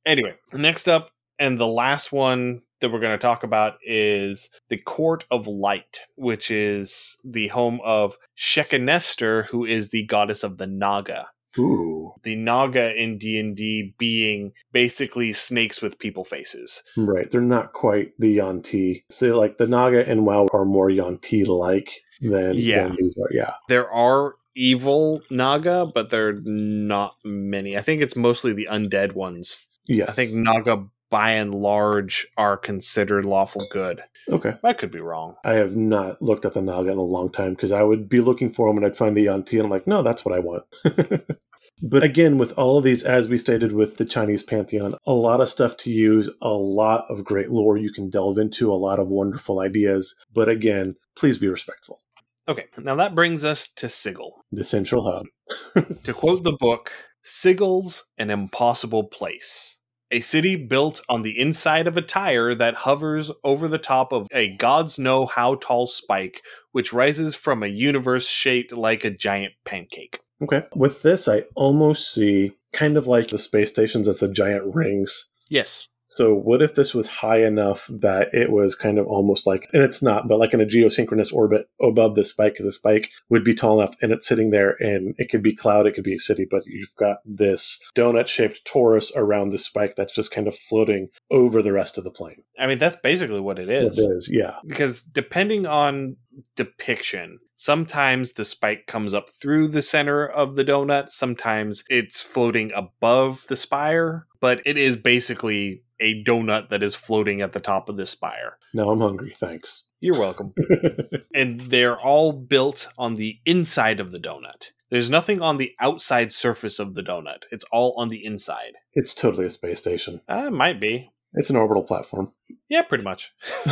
Anyway, next up, and the last one that we're going to talk about is the Court of Light, which is the home of Shekinester, who is the goddess of the Naga. Ooh. The Naga in D&D being basically snakes with people faces. Right. They're not quite the Yuan-ti. So like the Naga and WoW are more Yuan-ti like than, Yeah. than these are. Yeah. There are evil Naga, but there are not many. I think it's mostly the undead ones. Yes. I think Naga by and large are considered lawful good. Okay. I could be wrong. I have not looked at the Naga in a long time because I would be looking for them and I'd find the Yuan-ti and I'm like, no, that's what I want. but again, with all of these, as we stated with the Chinese pantheon, a lot of stuff to use, a lot of great lore you can delve into, a lot of wonderful ideas. But again, please be respectful. Okay, now that brings us to Sigil. The central hub. To quote the book, Sigil's an impossible place. A city built on the inside of a tire that hovers over the top of a gods know how tall spike, which rises from a universe shaped like a giant pancake. Okay. With this, I almost see kind of like the space stations as the giant rings. Yes. So, what if this was high enough that it was kind of almost like, and it's not, but like in a geosynchronous orbit above the spike, because the spike would be tall enough and it's sitting there and it could be cloud, it could be a city, but you've got this donut shaped torus around the spike that's just kind of floating over the rest of the plane. I mean, that's basically what it is. It is, yeah. because depending on depiction sometimes the spike comes up through the center of the donut sometimes it's floating above the spire but it is basically a donut that is floating at the top of the spire Now I'm hungry, thanks. you're welcome and they're all built on the inside of the donut there's nothing on the outside surface of the donut it's all on the inside it's totally a space station. uh, might be It's an orbital platform. yeah pretty much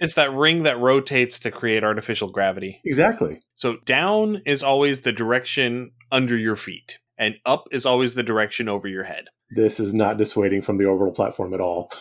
it's that ring that rotates to create artificial gravity exactly. So down is always the direction under your feet, and up is always the direction over your head. This is not dissuading from the orbital platform at all.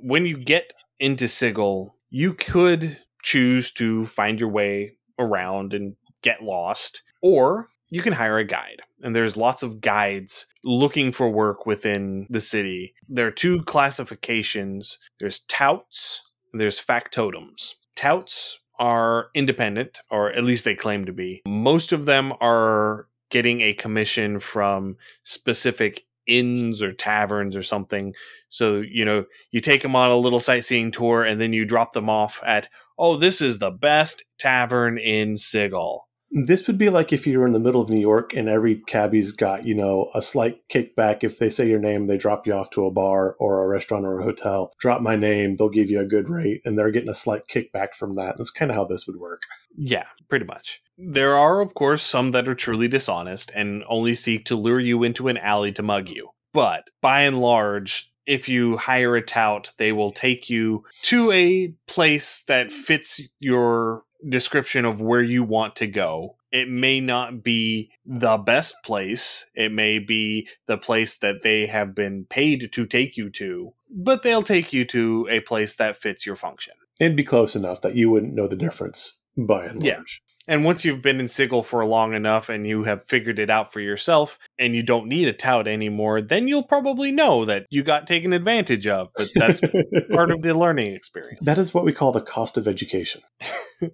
When you get into Sigil, you could choose to find your way around and get lost, or you can hire a guide. And there's lots of guides looking for work within the city. There are two classifications there's touts, and there's factotums. Touts are independent, or at least they claim to be. Most of them are getting a commission from specific inns or taverns or something. So, you know, you take them on a little sightseeing tour and then you drop them off at, oh, this is the best tavern in Sigil. This would be like if you were in the middle of New York and every cabbie's got, you know, a slight kickback. If they say your name, they drop you off to a bar or a restaurant or a hotel. Drop my name, they'll give you a good rate, and they're getting a slight kickback from that. That's kind of how this would work. Yeah, pretty much. There are, of course, some that are truly dishonest and only seek to lure you into an alley to mug you. But by and large, if you hire a tout, they will take you to a place that fits your description of where you want to go. It may not be the best place. It may be the place that they have been paid to take you to, but they'll take you to a place that fits your function. It'd be close enough that you wouldn't know the difference by and Yeah. And once you've been in Sigil for long enough and you have figured it out for yourself and you don't need a tout anymore, then you'll probably know that you got taken advantage of. But that's part of the learning experience. that is what we call the cost of education.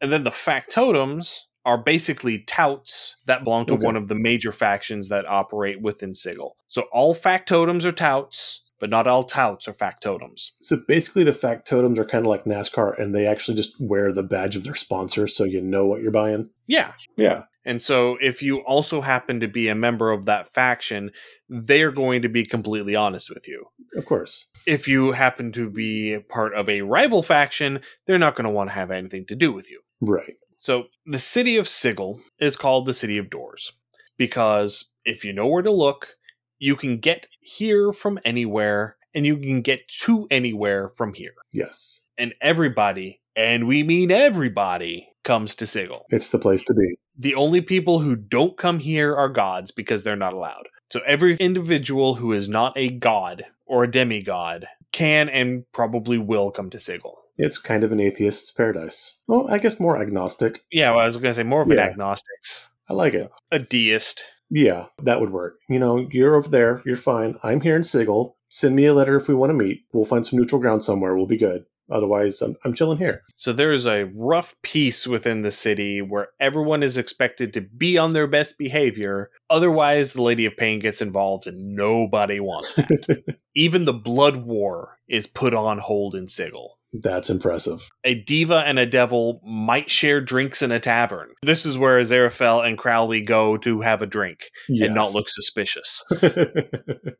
And then the factotums are basically touts that belong to Okay. one of the major factions that operate within Sigil. So all factotums are touts, but not all touts are factotums. so basically, the factotums are kind of like NASCAR, and they actually just wear the badge of their sponsor, so you know what you're buying. Yeah. Yeah, And so if you also happen to be a member of that faction, they're going to be completely honest with you. of course. if you happen to be part of a rival faction, they're not going to want to have anything to do with you. Right. So, the city of Sigil is called the City of Doors because if you know where to look, you can get here from anywhere and you can get to anywhere from here. Yes, And everybody, and we mean everybody, comes to Sigil. it's the place to be. The only people who don't come here are gods because they're not allowed. So every individual who is not a god or a demigod can and probably will come to Sigil. It's kind of an atheist's paradise. Well, I guess more agnostic. Yeah, well, I was going to say more of an Yeah. agnostics, I like it. a deist. Yeah, that would work. You know, you're over there, you're fine. I'm here in Sigil. Send me a letter if we want to meet. We'll find some neutral ground somewhere. We'll be good. Otherwise, I'm, I'm chilling here. So there's a rough peace within the city where everyone is expected to be on their best behavior. Otherwise, the Lady of Pain gets involved and nobody wants that. Even the blood war is put on hold in Sigil. That's impressive. A deva and a devil might share drinks in a tavern. This is where Aziraphale and Crowley go to have a drink Yes. and not look suspicious.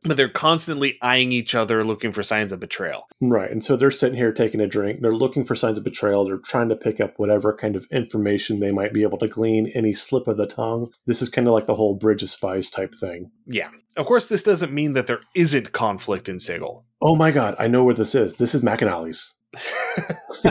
but they're constantly eyeing each other, looking for signs of betrayal. right. And so they're sitting here taking a drink. They're looking for signs of betrayal. They're trying to pick up whatever kind of information they might be able to glean, any slip of the tongue. This is kind of like the whole Bridge of Spies type thing. Yeah. Of course, this doesn't mean that there isn't conflict in Sigil. Oh my God, I know where this is. This is McAnally's.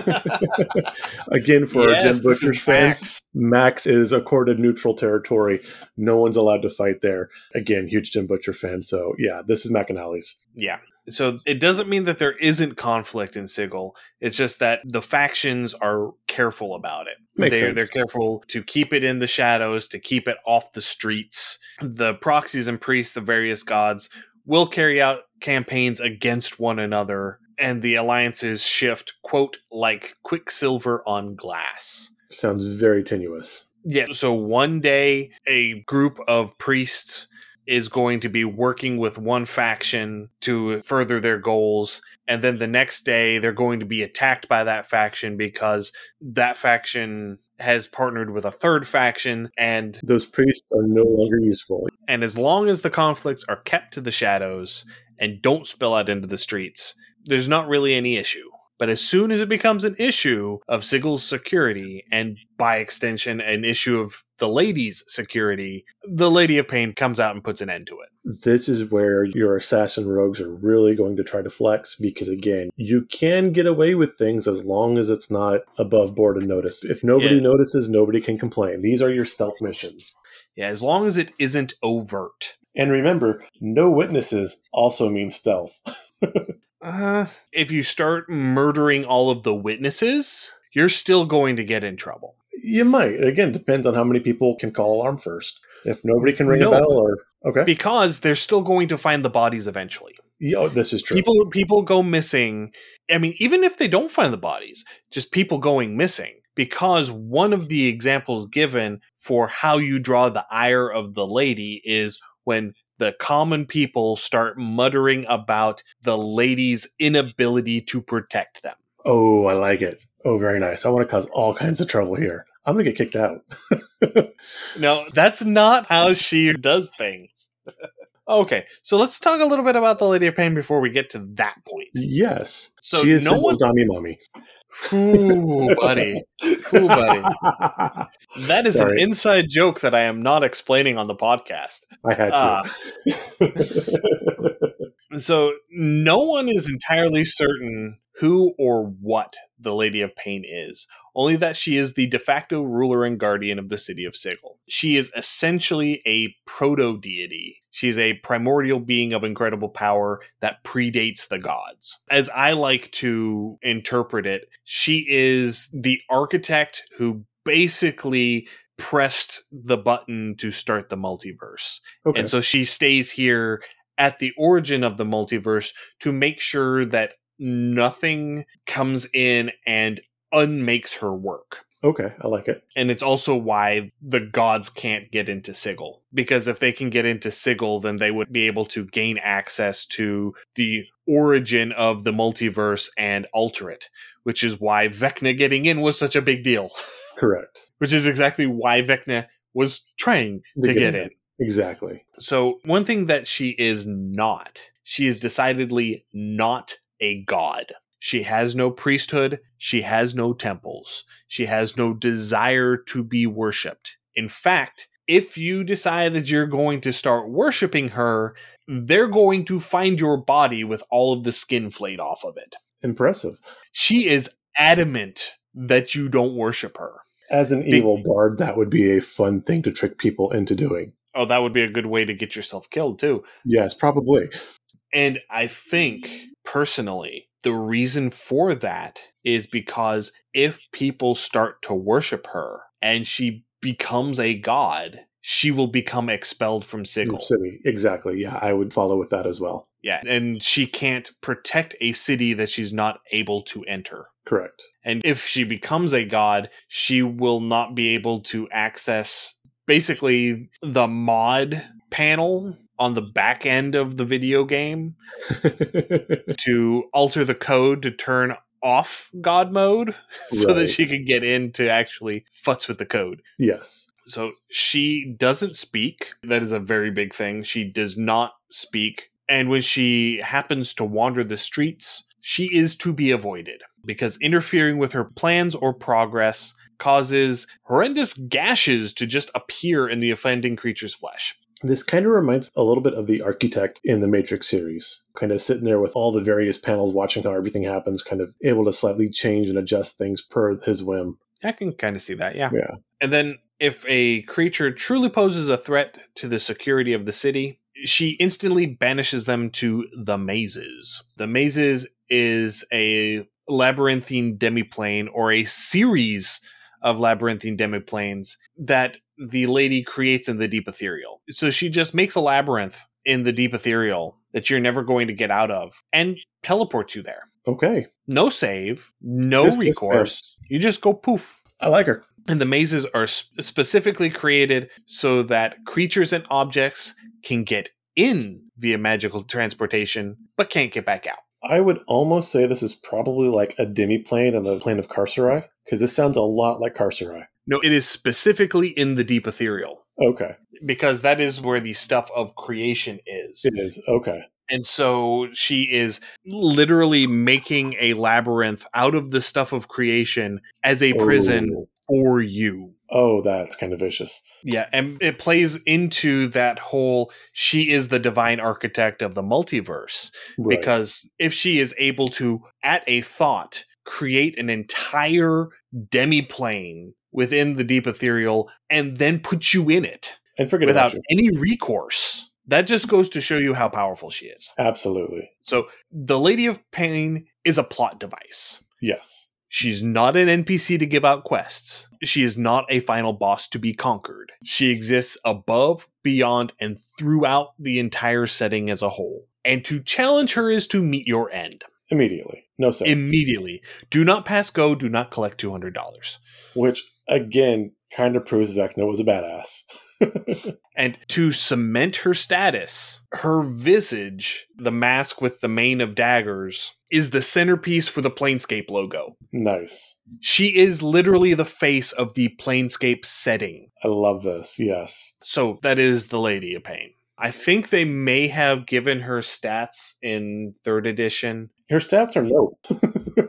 Again, for our Yes, Jim this Butcher's fans, Mac's. Mac's is accorded neutral territory. No one's allowed to fight there. Again, huge Jim Butcher fan. So yeah, this is McAnally's. Yeah. So it doesn't mean that there isn't conflict in Sigil. It's just that the factions are careful about it. Makes they're, sense. they're careful to keep it in the shadows, to keep it off the streets. The proxies and priests the various gods will carry out campaigns against one another, and the alliances shift, quote, like quicksilver on glass. Sounds very tenuous. Yeah. So one day, a group of priests is going to be working with one faction to further their goals. And then the next day, they're going to be attacked by that faction because that faction has partnered with a third faction. And, Those priests are no longer useful. and as long as the conflicts are kept to the shadows and don't spill out into the streets, there's not really any issue. But as soon as it becomes an issue of Sigil's security, and by extension, an issue of the lady's security, the Lady of Pain comes out and puts an end to it. This is where your assassin rogues are really going to try to flex because, again, you can get away with things as long as it's not above board and noticed. If nobody Yeah. notices, nobody can complain. These are your stealth missions. Yeah, as long as it isn't overt. And remember, no witnesses also means stealth. Uh, if you start murdering all of the witnesses, you're still going to get in trouble. You might. Again, depends on how many people can call alarm first. If nobody can ring No. a bell or okay. Because they're still going to find the bodies eventually. Yeah, oh, this is true. people people go missing i mean even if they don't find the bodies just people going missing because one of the examples given for how you draw the ire of the lady is when the common people start muttering about the lady's inability to protect them oh, I like it. Oh, very nice. I want to cause all kinds of trouble here. I'm gonna get kicked out. no that's not how she does things okay so let's talk a little bit about the lady of pain before we get to that point yes. So she is no Sybil's one- Dami mommy. Ooh, buddy Ooh, buddy That is Sorry. an inside joke that I am not explaining on the podcast. I had to. Uh, so, no one is entirely certain who or what the Lady of Pain is, only that she is the de facto ruler and guardian of the city of Sigil. She is essentially a proto deity. She's a primordial being of incredible power that predates the gods. As I like to interpret it, she is the architect who basically pressed the button to start the multiverse. okay. And so she stays here at the origin of the multiverse to make sure that nothing comes in and unmakes her work. Okay, I like it. And it's also why the gods can't get into Sigil. Because if they can get into Sigil, then they would be able to gain access to the origin of the multiverse and alter it, which is why Vecna getting in was such a big deal. Correct. Which is exactly why Vecna was trying To to get get in. in. Exactly. So, one thing that she is not, she is decidedly not a god. She has no priesthood. She has no temples. She has no desire to be worshipped. In fact, if you decide that you're going to start worshiping her, they're going to find your body with all of the skin flayed off of it. Impressive. She is adamant that you don't worship her. As an evil bard, that would be a fun thing to trick people into doing. Oh, that would be a good way to get yourself killed, too. Yes, probably. And I think personally, the reason for that is because if people start to worship her and she becomes a god, she will become expelled from Sigil. City. Exactly. Yeah, I would follow with that as well. Yeah, and she can't protect a city that she's not able to enter. Correct. And if she becomes a god, she will not be able to access basically the mod panel on the back end of the video game to alter the code to turn off god mode so that she can get in to actually futz with the code. yes. So she doesn't speak. That is a very big thing. She does not speak. And when she happens to wander the streets, she is to be avoided because interfering with her plans or progress causes horrendous gashes to just appear in the offending creature's flesh. This kind of reminds a little bit of the architect in the Matrix series, kind of sitting there with all the various panels watching how everything happens, kind of able to slightly change and adjust things per his whim. I can kind of see that, yeah. Yeah. And then if a creature truly poses a threat to the security of the city, she instantly banishes them to the mazes. The mazes is a labyrinthine demiplane or a series of labyrinthine demiplanes that the lady creates in the deep ethereal. So she just makes a labyrinth in the deep ethereal that you're never going to get out of and teleports you there. Okay. No save, no Just- just recourse. You just go poof. I like her. And the mazes are sp- specifically created so that creatures and objects can get in via magical transportation, but can't get back out. I would almost say this is probably like a demi-plane on the plane of Carceri, because this sounds a lot like Carceri. No, it is specifically in the deep ethereal Okay. because that is where the stuff of creation is. It is. Okay. And so she is literally making a labyrinth out of the stuff of creation as a prison Oh. for you. Oh, that's kind of vicious. Yeah, and it plays into that whole she is the divine architect of the multiverse Right. because if she is able to at a thought create an entire demiplane within the deep ethereal and then put you in it and forget without any recourse that just goes to show you how powerful she is Absolutely. so the lady of pain is a plot device Yes. She's not an NPC to give out quests. She is not a final boss to be conquered. She exists above, beyond, and throughout the entire setting as a whole. And to challenge her is to meet your end Immediately. No sense. immediately. Do not pass go, do not collect $200. Which, again, kind of proves Vecna was a badass. And to cement her status, her visage, the mask with the mane of daggers, is the centerpiece for the Planescape logo. nice. She is literally the face of the Planescape setting. I love this. Yes. So that is the Lady of Pain. I think they may have given her stats in third edition. Her stats are low.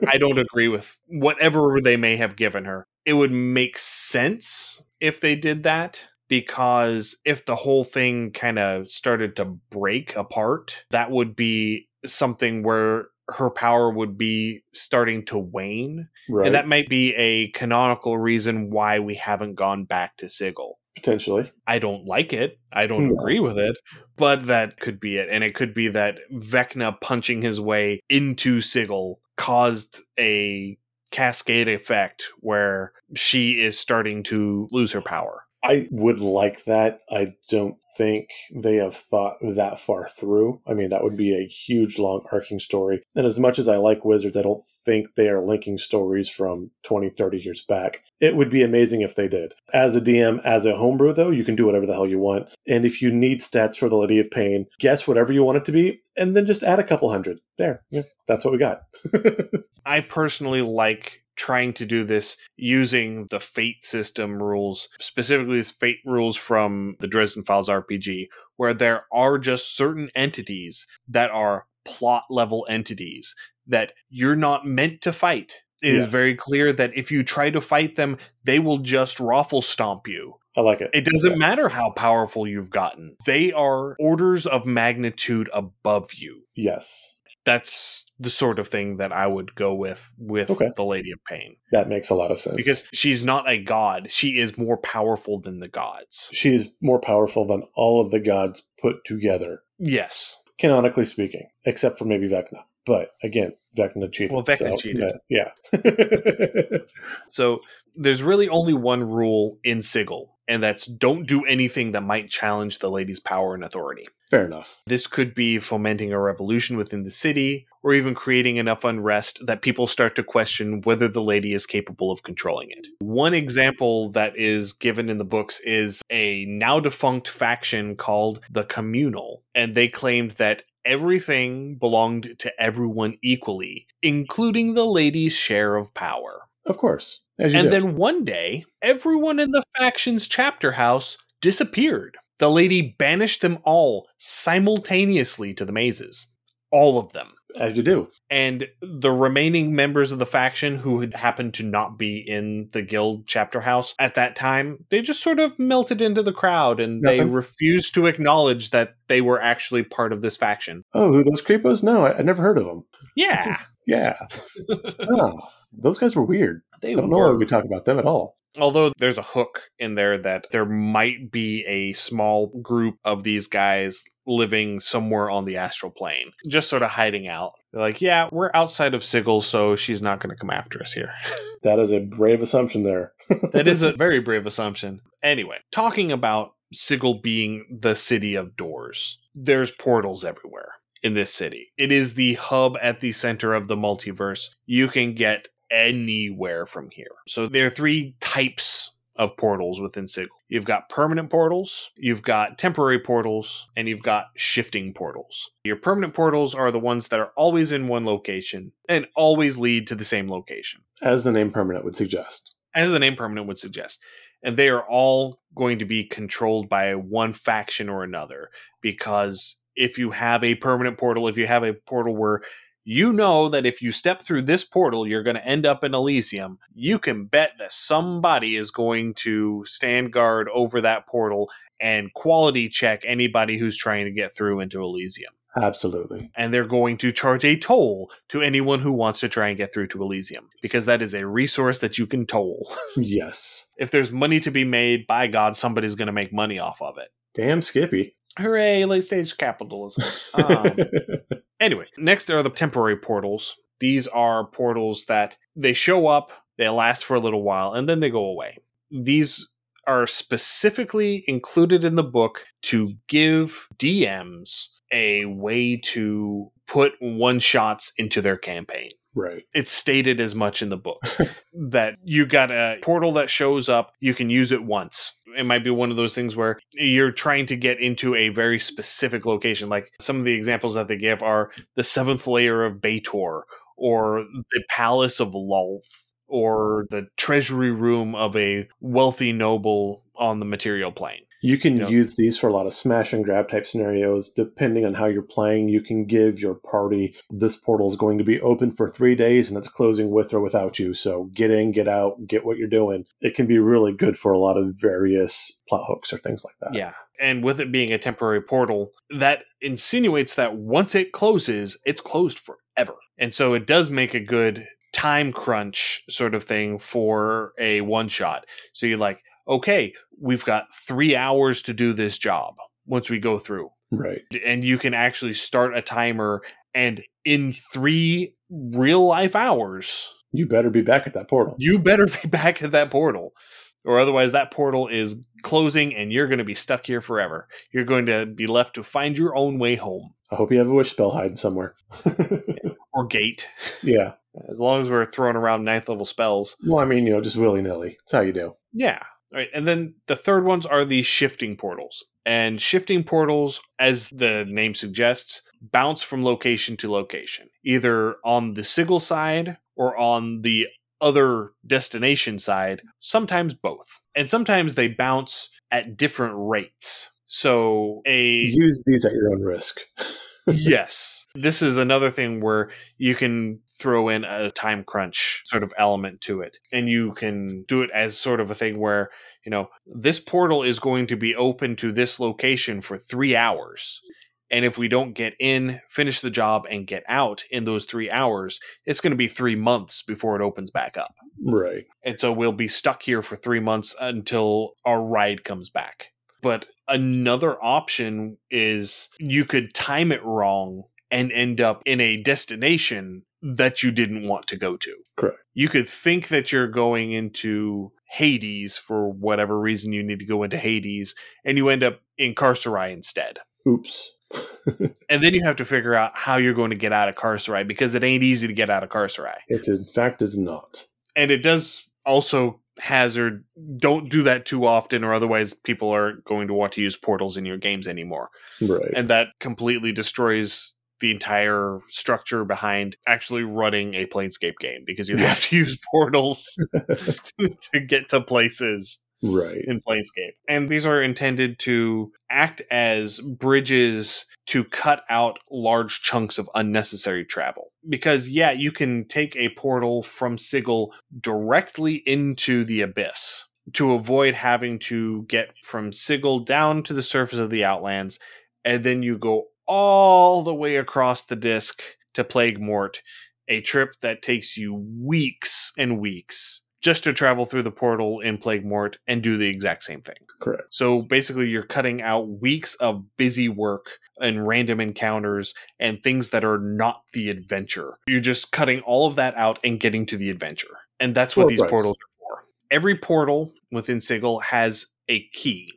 I don't agree with whatever they may have given her. It would make sense if they did that because if the whole thing kind of started to break apart, that would be something where her power would be starting to wane. right. And that might be a canonical reason why we haven't gone back to Sigil. Potentially. I don't like it. I don't No. agree with it, but that could be it. And it could be that Vecna punching his way into Sigil caused a cascade effect where she is starting to lose her power. I would like that. I don't think they have thought that far through. I mean, that would be a huge, long, arcing story. And as much as I like Wizards, I don't think they are linking stories from 20, 30 years back. It would be amazing if they did. As a DM, as a homebrew, though, you can do whatever the hell you want. And if you need stats for the Lady of Pain, guess whatever you want it to be, and then just add a couple hundred. There. Yeah, that's what we got. I personally like trying to do this using the fate system rules, specifically the fate rules from the Dresden Files RPG, where there are just certain entities that are plot level entities that you're not meant to fight. It is Yes. very clear that if you try to fight them, they will just raffle stomp you. I like it. It doesn't matter how powerful you've gotten. They are orders of magnitude above you Yes. that's the sort of thing that I would go with with Okay. the Lady of Pain That makes a lot of sense. because she's not a god; she is more powerful than the gods. she is more powerful than all of the gods put together. Yes, canonically speaking, except for maybe Vecna. But again, Vecna cheated. Well, Vecna so, cheated. Yeah. so there's really only one rule in Sigil, and that's don't do anything that might challenge the lady's power and authority. Fair enough. This could be fomenting a revolution within the city, or even creating enough unrest that people start to question whether the lady is capable of controlling it. One example that is given in the books is a now defunct faction called the Communal, and they claimed that everything belonged to everyone equally, including the lady's share of power. Of course. and do. then one day, everyone in the faction's chapter house disappeared. The lady banished them all simultaneously to the mazes. All of them. As you do. And the remaining members of the faction who had happened to not be in the guild chapter house at that time, they just sort of melted into the crowd and Nothing. they refused to acknowledge that they were actually part of this faction. Oh, who those creepos? No, I, I never heard of them. Yeah. yeah. oh, those guys were weird. They I don't were. know why we talk about them at all. Although there's a hook in there that there might be a small group of these guys living somewhere on the astral plane, just sort of hiding out. They're like, yeah, we're outside of Sigil, so she's not going to come after us here. that is a brave assumption there. that is a very brave assumption. Anyway, talking about Sigil being the city of doors, there's portals everywhere in this city. It is the hub at the center of the multiverse. You can get anywhere from here. So there are three types of portals within Sigil. You've got permanent portals, you've got temporary portals, and you've got shifting portals. Your permanent portals are the ones that are always in one location and always lead to the same location. As the name permanent would suggest. As the name permanent would suggest. And they are all going to be controlled by one faction or another because if you have a permanent portal, if you have a portal where you know that if you step through this portal, you're going to end up in Elysium. You can bet that somebody is going to stand guard over that portal and quality check anybody who's trying to get through into Elysium. Absolutely. And they're going to charge a toll to anyone who wants to try and get through to Elysium because that is a resource that you can toll. Yes. if there's money to be made, by God, somebody's going to make money off of it. Damn Skippy. Hooray, late stage capitalism. Um, Anyway, next are the temporary portals. These are portals that they show up, they last for a little while, and then they go away. These are specifically included in the book to give DMs a way to put one shots into their campaign. Right. It's stated as much in the books that you got a portal that shows up, you can use it once. It might be one of those things where you're trying to get into a very specific location. Like some of the examples that they give are the seventh layer of Baator or the Palace of Lolth or the treasury room of a wealthy noble on the material plane. You can you know, use these for a lot of smash and grab type scenarios. Depending on how you're playing, you can give your party this portal is going to be open for three days and it's closing with or without you. So get in, get out, get what you're doing. It can be really good for a lot of various plot hooks or things like that. Yeah. And with it being a temporary portal, that insinuates that once it closes, it's closed forever. And so it does make a good time crunch sort of thing for a one shot. So you're like, okay, we've got three hours to do this job once we go through. Right. And you can actually start a timer, and in three real life hours, you better be back at that portal. You better be back at that portal. Or otherwise, that portal is closing and you're going to be stuck here forever. You're going to be left to find your own way home. I hope you have a wish spell hiding somewhere. or gate. Yeah. As long as we're throwing around ninth level spells. Well, I mean, you know, just willy nilly. That's how you do. Yeah. Right. And then the third ones are the shifting portals. And shifting portals, as the name suggests, bounce from location to location, either on the Sigil side or on the other destination side, sometimes both. And sometimes they bounce at different rates. So a use these at your own risk. yes. This is another thing where you can throw in a time crunch sort of element to it. And you can do it as sort of a thing where, you know, this portal is going to be open to this location for three hours. And if we don't get in, finish the job, and get out in those three hours, it's going to be three months before it opens back up. Right. And so we'll be stuck here for three months until our ride comes back. But another option is you could time it wrong and end up in a destination that you didn't want to go to. Correct. You could think that you're going into Hades for whatever reason you need to go into Hades, and you end up in Carceri instead. Oops. and then you have to figure out how you're going to get out of Carceri because it ain't easy to get out of Carceri. It in fact is not. And it does also hazard don't do that too often or otherwise people are going to want to use portals in your games anymore. Right. And that completely destroys the entire structure behind actually running a Planescape game because you have to use portals to get to places right. in Planescape. And these are intended to act as bridges to cut out large chunks of unnecessary travel. Because, yeah, you can take a portal from Sigil directly into the Abyss to avoid having to get from Sigil down to the surface of the Outlands, and then you go all the way across the disk to Plague Mort, a trip that takes you weeks and weeks just to travel through the portal in Plague Mort and do the exact same thing. Correct. So basically, you're cutting out weeks of busy work and random encounters and things that are not the adventure. You're just cutting all of that out and getting to the adventure. And that's what these right. portals are for. Every portal within Sigil has a key.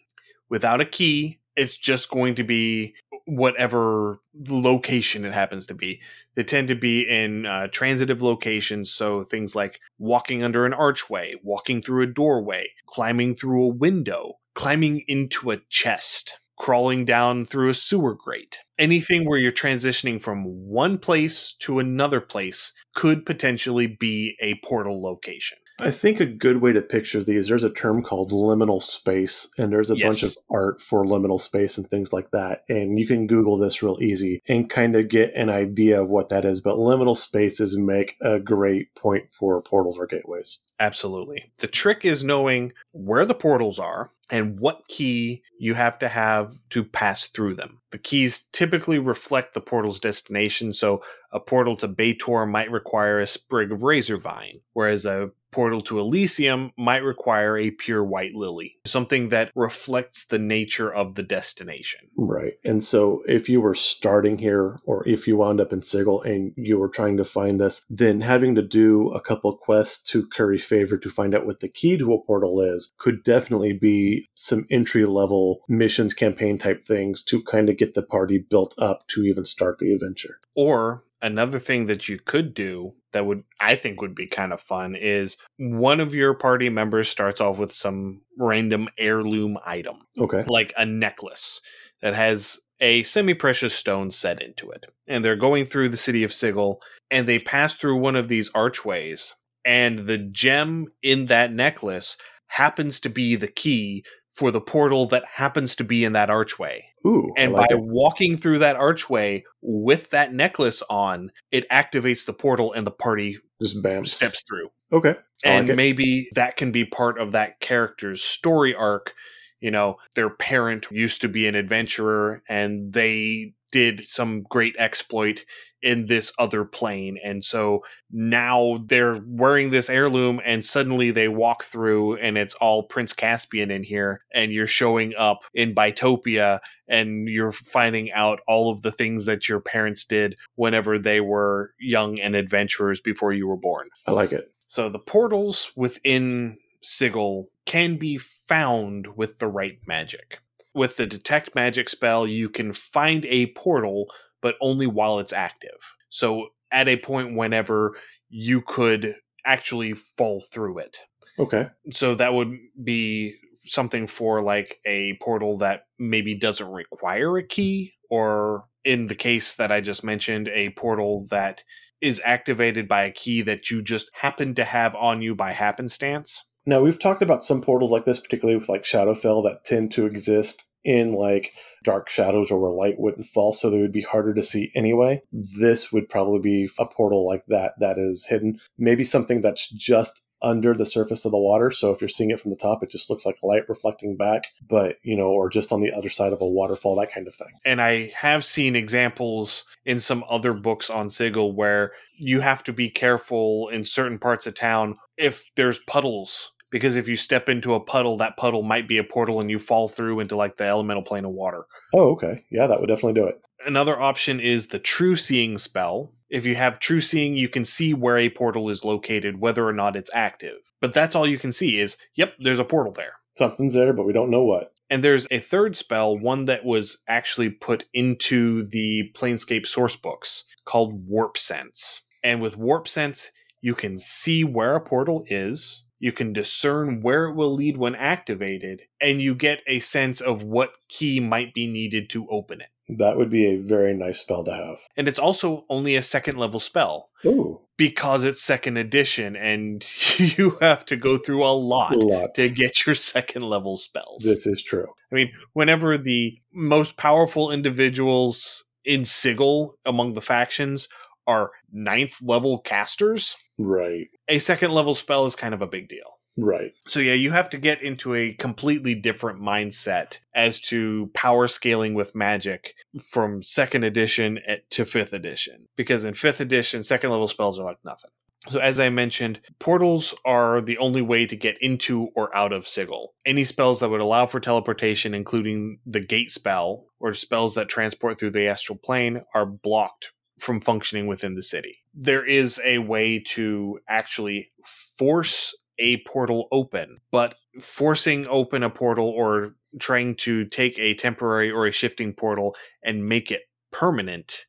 Without a key, it's just going to be whatever location it happens to be. They tend to be in uh, transitive locations, so things like walking under an archway, walking through a doorway, climbing through a window, climbing into a chest, crawling down through a sewer grate. Anything where you're transitioning from one place to another place could potentially be a portal location. I think a good way to picture these, there's a term called liminal space, and there's a bunch of art for liminal space and things like that. And you can Google this real easy and kind of get an idea of what that is. But liminal spaces make a great point for portals or gateways. Absolutely. The trick is knowing where the portals are and what key you have to have to pass through them. The keys typically reflect the portal's destination, so a portal to Baator might require a sprig of razor vine, whereas a portal to Elysium might require a pure white lily, something that reflects the nature of the destination. Right. And so if you were starting here or if you wound up in Sigil and you were trying to find this, then having to do a couple quests to curry favor to find out what the key to a portal is could definitely be some entry level missions campaign type things to kind of get the party built up to even start the adventure. Or another thing that you could do that would I think would be kind of fun is one of your party members starts off with some random heirloom item, Okay. like a necklace that has a semi-precious stone set into it. And they're going through the city of Sigil and they pass through one of these archways and the gem in that necklace happens to be the key for the portal that happens to be in that archway. Ooh. And like by it. walking through that archway with that necklace on, it activates the portal and the party just bam. steps through. Okay. I And like maybe that can be part of that character's story arc. You know, their parent used to be an adventurer and they did some great exploit in this other plane. And so now they're wearing this heirloom and suddenly they walk through and it's all Prince Caspian in here and you're showing up in Bytopia and you're finding out all of the things that your parents did whenever they were young and adventurers before you were born. I like it. So the portals within Sigil can be found with the right magic. With the detect magic spell, you can find a portal, but only while it's active. So at a point whenever you could actually fall through it. Okay. So that would be something for like a portal that maybe doesn't require a key, or in the case that I just mentioned, a portal that is activated by a key that you just happen to have on you by happenstance. Now we've talked about some portals like this, particularly with like Shadowfell, that tend to exist in like dark shadows or where light wouldn't fall, so they would be harder to see anyway. This would probably be a portal like that that is hidden. Maybe something that's just under the surface of the water. So if you're seeing it from the top, it just looks like light reflecting back, but you know, or just on the other side of a waterfall, that kind of thing. And I have seen examples in some other books on Sigil where you have to be careful in certain parts of town if there's puddles. Because if you step into a puddle, that puddle might be a portal and you fall through into like the elemental plane of water. Oh, okay. Yeah, that would definitely do it. Another option is the True Seeing spell. If you have True Seeing, you can see where a portal is located, whether or not it's active. But that's all you can see is, yep, there's a portal there. Something's there, but we don't know what. And there's a third spell, one that was actually put into the Planescape source books called Warp Sense. And with Warp Sense, you can see where a portal is, you can discern where it will lead when activated, and you get a sense of what key might be needed to open it. That would be a very nice spell to have. And it's also only a second level spell Ooh, because it's second edition and you have to go through a lot lots. to get your second level spells. This is true. I mean, whenever the most powerful individuals in Sigil among the factions are ninth level casters, Right. a second level spell is kind of a big deal. Right. So yeah, you have to get into a completely different mindset as to power scaling with magic from second edition at- to fifth edition. Because in fifth edition, second level spells are like nothing. So as I mentioned, portals are the only way to get into or out of Sigil. Any spells that would allow for teleportation, including the gate spell or spells that transport through the astral plane, are blocked from functioning within the city. There is a way to actually force a portal open, but forcing open a portal or trying to take a temporary or a shifting portal and make it permanent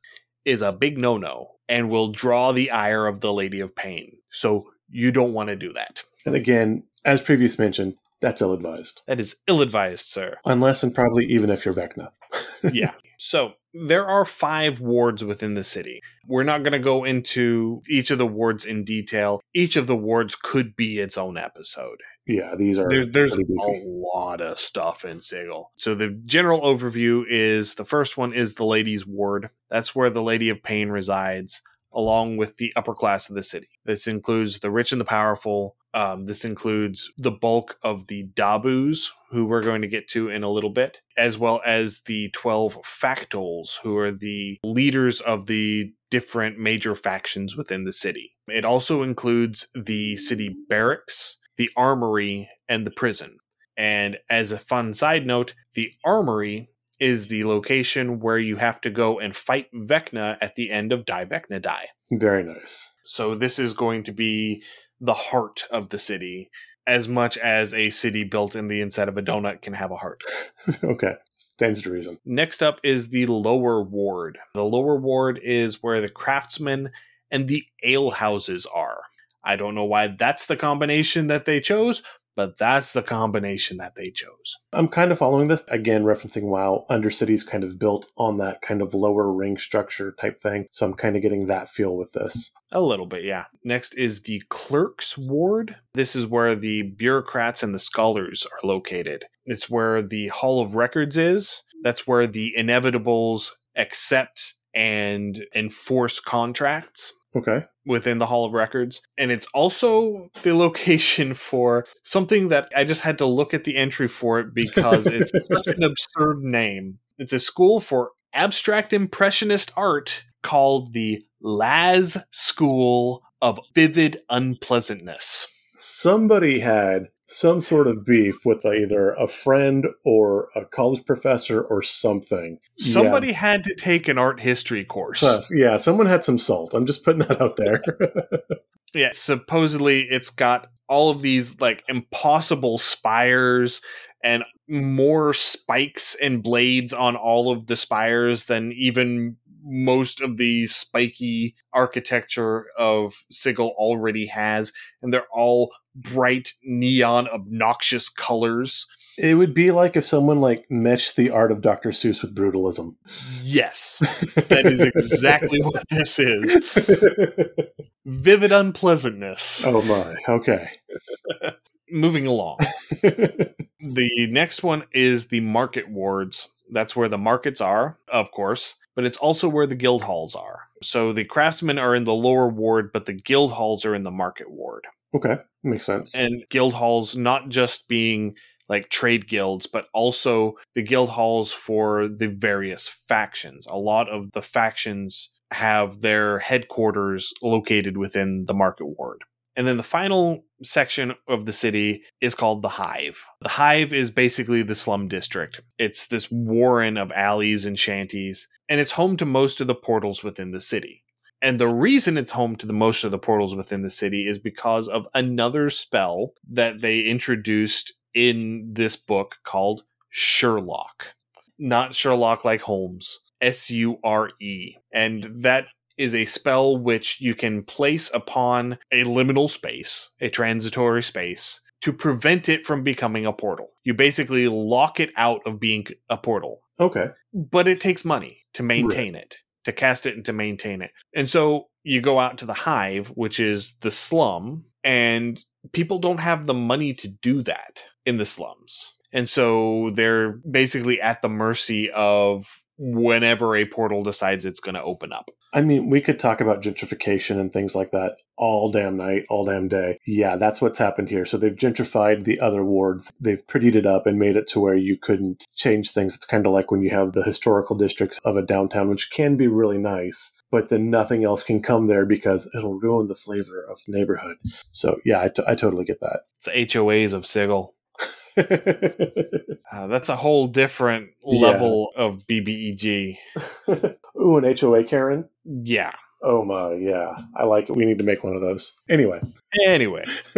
is a big no no and will draw the ire of the Lady of Pain. So you don't want to do that. And again, as previous mentioned, that's ill advised. That is ill advised, sir. Unless and probably even if you're Vecna. yeah. So there are five wards within the city. We're not going to go into each of the wards in detail. Each of the wards could be its own episode. Yeah, these are There, there's a lot of stuff in Sigil. So the general overview is the first one is the Lady's Ward. That's where the Lady of Pain resides, along with the upper class of the city. This includes the rich and the powerful. Um, this includes the bulk of the Dabus, who we're going to get to in a little bit, as well as the 12 Factols, who are the leaders of the different major factions within the city. It also includes the city barracks, the armory, and the prison. And as a fun side note, the armory is the location where you have to go and fight Vecna at the end of Die Vecna Die. Very nice. So this is going to be the heart of the city, as much as a city built in the inside of a donut can have a heart. okay. Stands to reason. Next up is the lower ward. The lower ward is where the craftsmen and the ale houses are. I don't know why that's the combination that they chose, but that's the combination that they chose. I'm kind of following this again, referencing WoW. Undercity's kind of built on that kind of lower ring structure type thing, so I'm kind of getting that feel with this. A little bit, yeah. Next is the clerks ward. This is where the bureaucrats and the scholars are located. It's where the Hall of Records is. That's where the inevitables accept and enforce contracts Okay. within the Hall of Records. And it's also the location for something that I just had to look at the entry for it because it's such an absurd name. It's a school for abstract impressionist art called the Laz School of Vivid Unpleasantness. Somebody had some sort of beef with either a friend or a college professor or something. Somebody had to take an art history course. Yeah. Plus, yeah, someone had some salt. I'm just putting that out there. Yeah, supposedly it's got all of these like impossible spires and more spikes and blades on all of the spires than even most of the spiky architecture of Sigil already has. And they're all bright, neon, obnoxious colors. it would be like if someone like meshed the art of Dr. Seuss with brutalism. Yes, that is exactly what this is. Vivid unpleasantness. oh my. Okay. Moving along. The next one is the market wards. That's where the markets are, of course, but it's also where the guild halls are. So the craftsmen are in the lower ward, but the guild halls are in the market ward. Okay. Makes sense. And guild halls not just being like trade guilds, but also the guild halls for the various factions. A lot of the factions have their headquarters located within the market ward. And then the final section of the city is called the Hive. The Hive is basically the slum district. It's this warren of alleys and shanties, and it's home to most of the portals within the city. And the reason it's home to the most of the portals within the city is because of another spell that they introduced in this book called Surelock. Not Sherlock like Holmes. S U R E. And that is a spell which you can place upon a liminal space, a transitory space, to prevent it from becoming a portal. You basically lock it out of being a portal. Okay. But it takes money to maintain it, to cast it and to maintain it. And so you go out to the hive, which is the slum, and people don't have the money to do that in the slums. And so they're basically at the mercy of whenever a portal decides it's going to open up. I mean, we could talk about gentrification and things like that all damn night, all damn day. Yeah, that's what's happened here. So they've gentrified the other wards. They've prettied it up and made it to where you couldn't change things. It's kind of like when you have the historical districts of a downtown, which can be really nice, but then nothing else can come there because it'll ruin the flavor of the neighborhood. So yeah, I, t- I totally get that. It's the HOAs of Sigil. Uh, that's a whole different Yeah. level of BBEG. Ooh, an HOA, Karen. Yeah. Oh my, yeah, I like it. We need to make one of those. Anyway, Anyway,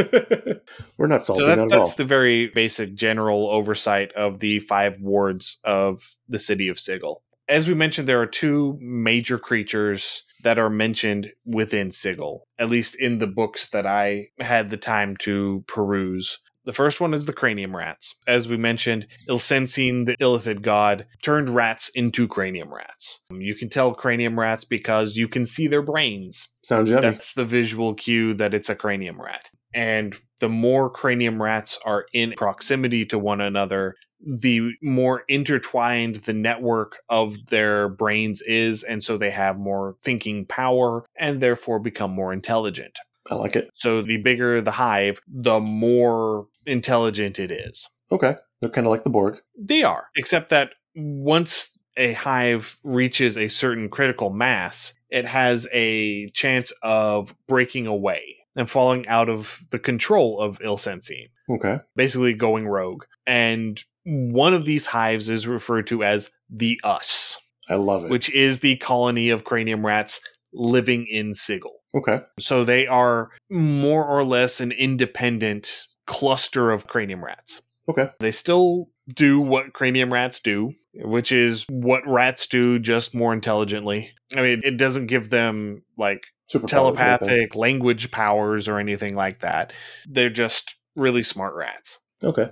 we're not salty, so that, not at all. that's the very basic general oversight of the five wards of the city of Sigil. As we mentioned, there are two major creatures that are mentioned within Sigil, at least in the books that I had the time to peruse. The first one is the cranium rats. As we mentioned, Ilsensine, the Illithid god, turned rats into cranium rats. You can tell cranium rats because you can see their brains. Sounds yummy. That's the visual cue that it's a cranium rat. And the more cranium rats are in proximity to one another, the more intertwined the network of their brains is. And so they have more thinking power and therefore become more intelligent. I like it. So the bigger the hive, the more intelligent it is. Okay, they're kind of like the Borg. They are, except that once a hive reaches a certain critical mass, it has a chance of breaking away and falling out of the control of Ilsensine, Okay, basically going rogue. And one of these hives is referred to as the Us, I love it. which is the colony of cranium rats living in Sigil. okay, So they are more or less an independent cluster of cranium rats. okay, They still do what cranium rats do, which is what rats do, just more intelligently. I mean, it doesn't give them like super telepathic language powers or anything like that. They're just really smart rats. Okay,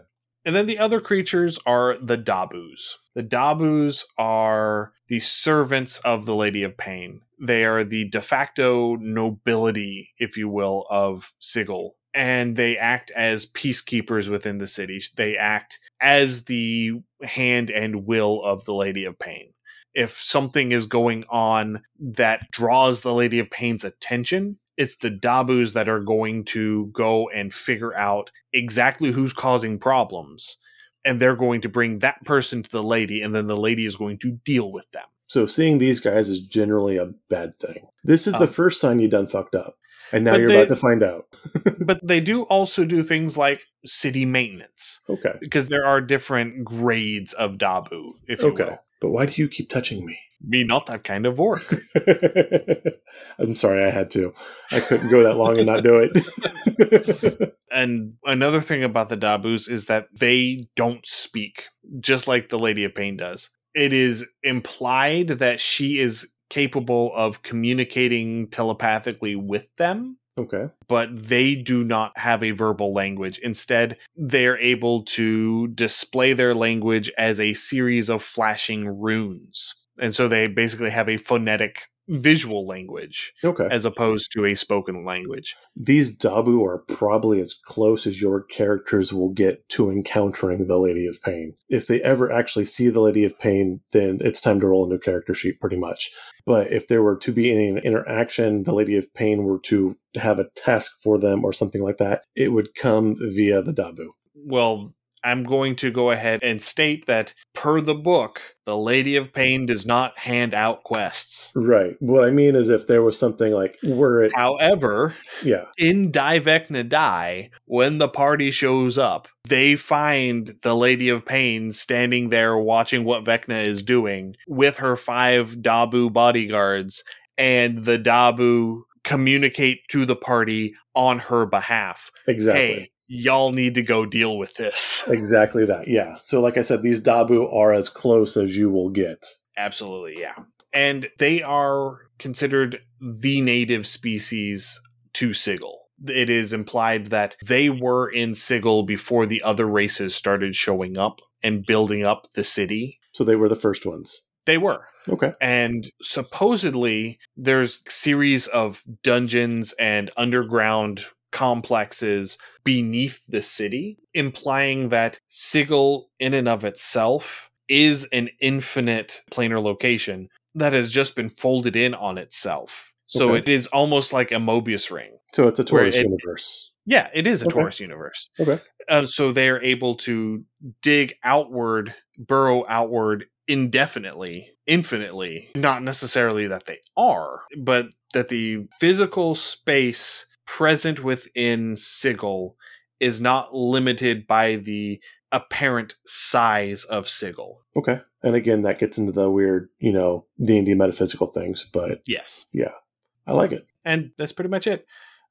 And then the other creatures are the Dabus. The Dabus are the servants of the Lady of Pain. They are the de facto nobility, if you will, of Sigil. And they act as peacekeepers within the city. They act as the hand and will of the Lady of Pain. If something is going on that draws the Lady of Pain's attention, it's the Dabus that are going to go and figure out exactly who's causing problems. And they're going to bring that person to the lady, and then the lady is going to deal with them. so seeing these guys is generally a bad thing. This is the Um, first sign you've done fucked up, and now but you're they- about to find out. but they do also do things like city maintenance, Okay, because there are different grades of Dabu, if you okay, will. but why do you keep touching me? Me not that kind of orc. I'm sorry, I had to. I couldn't go that long and not do it. And another thing about the Dabus is that they don't speak, just like the Lady of Pain does. It is implied that she is capable of communicating telepathically with them, okay, but they do not have a verbal language. Instead, they're able to display their language as a series of flashing runes. And so they basically have a phonetic visual language okay. as opposed to a spoken language. These Dabu are probably as close as your characters will get to encountering the Lady of Pain. If they ever actually see the Lady of Pain, then it's time to roll a new character sheet, pretty much. But if there were to be any interaction, the Lady of Pain were to have a task for them or something like that, it would come via the Dabu. well, I'm going to go ahead and state that per the book, the Lady of Pain does not hand out quests. Right. What I mean is, if there was something like, were it, However, yeah, in Die Vecna Die, when the party shows up, they find the Lady of Pain standing there watching what Vecna is doing with her five Dabu bodyguards, and the Dabu communicate to the party on her behalf. exactly. Hey, y'all need to go deal with this. Exactly that. Yeah. So, like I said, these Dabu are as close as you will get. Absolutely, yeah. And they are considered the native species to Sigil. It is implied that they were in Sigil before the other races started showing up and building up the city. So, they were the first ones. They were. Okay. And supposedly there's series of dungeons and underground complexes beneath the city, implying that Sigil in and of itself is an infinite planar location that has just been folded in on itself. So Okay. it is almost like a Mobius ring. So, it's a torus it- universe. Yeah, it is a Okay. torus universe. Okay. So they're able to dig outward, burrow outward indefinitely, infinitely. Not necessarily that they are, but that the physical space present within Sigil is not limited by the apparent size of Sigil. Okay. And again, that gets into the weird, you know, D&D metaphysical things, but Yes. Yeah, I like it. and that's pretty much it.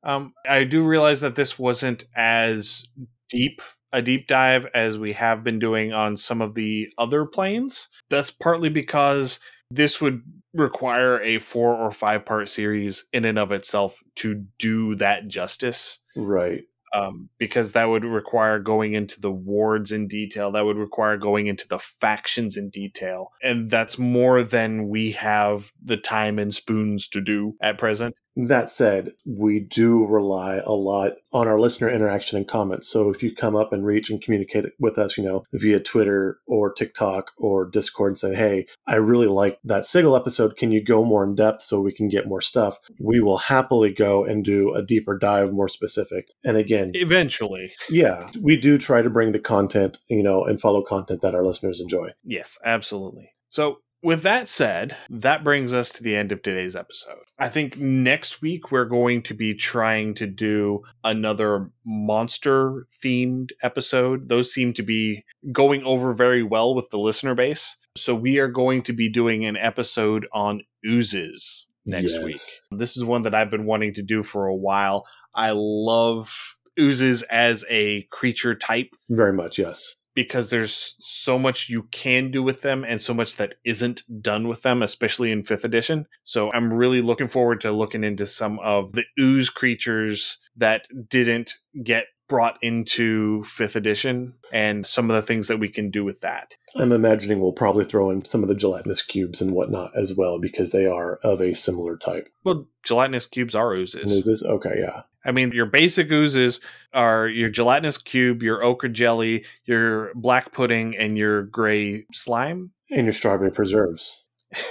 Um, I do realize that this wasn't as deep a deep dive as we have been doing on some of the other planes. That's partly because this would require a four or five part series in and of itself to do that justice. Right. Um, because that would require going into the wards in detail. That would require going into the factions in detail. And that's more than we have the time and spoons to do at present. That said, we do rely a lot on our listener interaction and comments. So if you come up and reach and communicate with us, you know, via Twitter or TikTok or Discord and say, hey, I really like that Sigil episode. Can you go more in depth so we can get more stuff? We will happily go and do a deeper dive, more specific. And again, Eventually. yeah, we do try to bring the content, you know, and follow content that our listeners enjoy. Yes, absolutely. So, with that said, that brings us to the end of today's episode. I think next week we're going to be trying to do another monster themed episode. Those seem to be going over very well with the listener base. So, we are going to be doing an episode on oozes next Yes. week. This is one that I've been wanting to do for a while. I love oozes as a creature type Very much, yes. Because there's so much you can do with them and so much that isn't done with them, especially in fifth edition. So I'm really looking forward to looking into some of the ooze creatures that didn't get brought into fifth edition and some of the things that we can do with that. I'm imagining we'll probably throw in some of the gelatinous cubes and whatnot as well because they are of a similar type. Well, gelatinous cubes are oozes. Oozes? Okay, yeah. I mean, your basic oozes are your gelatinous cube, your ochre jelly, your black pudding, and your gray slime, And your strawberry preserves.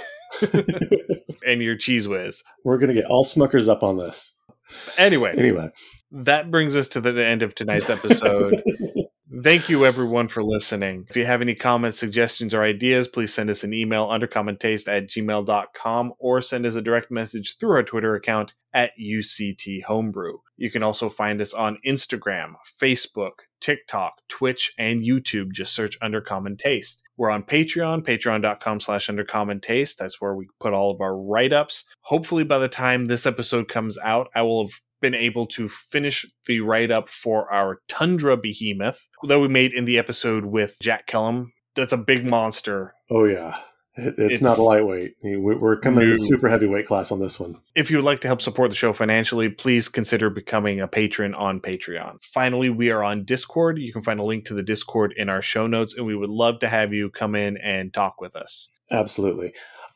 and your Cheez Whiz. We're going to get all Smuckers up on this. Anyway, Anyway. that brings us to the end of tonight's episode. Thank you, everyone, for listening. If you have any comments, suggestions, or ideas, please send us an email under undercommontaste at gmail.com or send us a direct message through our Twitter account at UCT Homebrew. You can also find us on Instagram, Facebook, TikTok, Twitch, and YouTube. Just search Under Common Taste. We're on Patreon, patreon.com slash Undercommon Taste. That's where we put all of our write-ups. Hopefully by the time this episode comes out, I will have been able to finish the write up for our Tundra Behemoth that we made in the episode with Jack Kellum. That's a big monster. Oh, yeah. It- it's, It's- not a lightweight. We- We're coming in No. super heavyweight class on this one. If you would like to help support the show financially, please consider becoming a patron on Patreon. Finally, we are on Discord. You can find a link to the Discord in our show notes, and we would love to have you come in and talk with us. Absolutely.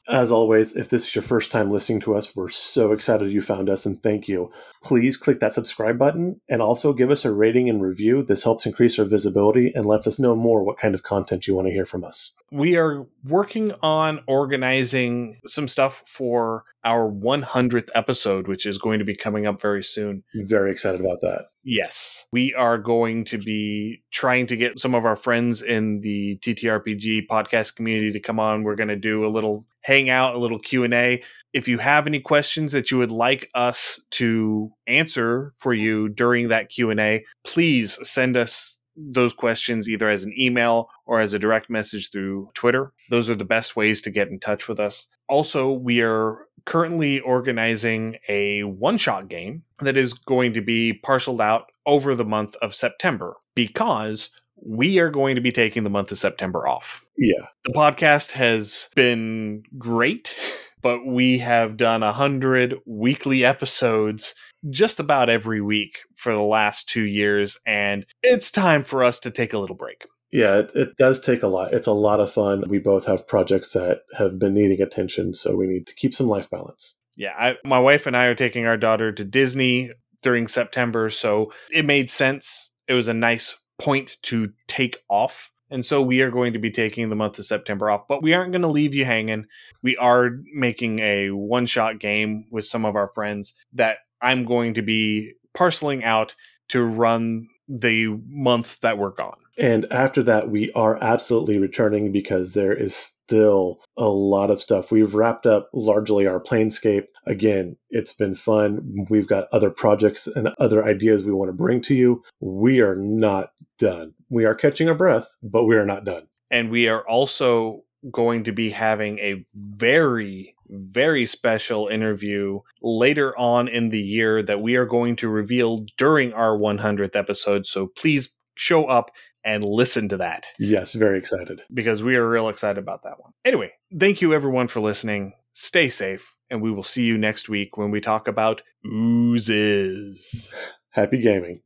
As always, if this is your first time listening to us, we're so excited you found us and thank you. Please click that subscribe button and also give us a rating and review. This helps increase our visibility and lets us know more what kind of content you want to hear from us. We are working on organizing some stuff for our 100th episode, which is going to be coming up very soon. Very excited about that. Yes, we are going to be trying to get some of our friends in the TTRPG podcast community to come on. We're going to do a little hangout, a little Q&A. If you have any questions that you would like us to answer for you during that Q&A, please send us those questions either as an email or as a direct message through Twitter. Those are the best ways to get in touch with us. Also, we are currently organizing a one shot game that is going to be parceled out over the month of September because we are going to be taking the month of September off. Yeah. The podcast has been great, but we have done a hundred weekly episodes just about every week for the last two years, and it's time for us to take a little break. Yeah, it, it does take a lot. It's a lot of fun. We both have projects that have been needing attention, so we need to keep some life balance. Yeah, I, my wife and I are taking our daughter to Disney during September, so it made sense. It was a nice point to take off. And so we are going to be taking the month of September off, but we aren't going to leave you hanging. We are making a one shot game with some of our friends that I'm going to be parceling out to run the month that we're gone. And after that, we are absolutely returning because there is still a lot of stuff. We've wrapped up largely our Planescape. Again, it's been fun. We've got other projects and other ideas we want to bring to you. We are not done. We are catching our breath, but we are not done. And we are also going to be having a very very special interview later on in the year that we are going to reveal during our 100th episode. So please show up and listen to that. Yes, very excited. Because we are real excited about that one. Anyway, thank you everyone for listening. Stay safe, and we will see you next week when we talk about oozes. Happy gaming.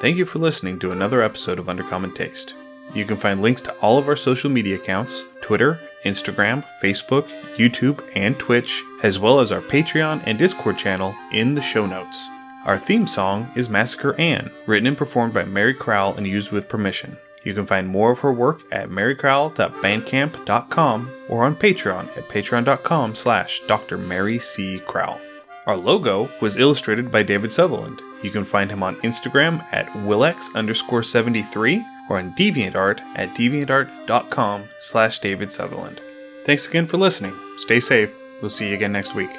Thank you for listening to another episode of Undercommon Taste. You can find links to all of our social media accounts Twitter, Instagram, Facebook, YouTube, and Twitch, as well as our Patreon and Discord channel in the show notes. Our theme song is Massacre Anne, written and performed by Mary Crowell and used with permission. You can find more of her work at marycrowell.bandcamp.com or on Patreon at patreon.com slash Dr. Mary C. Crowell. Our logo was illustrated by David Sutherland. You can find him on Instagram at willex underscore 73 or on DeviantArt at deviantart.com slash David Sutherland. Thanks again for listening. Stay safe. We'll see you again next week.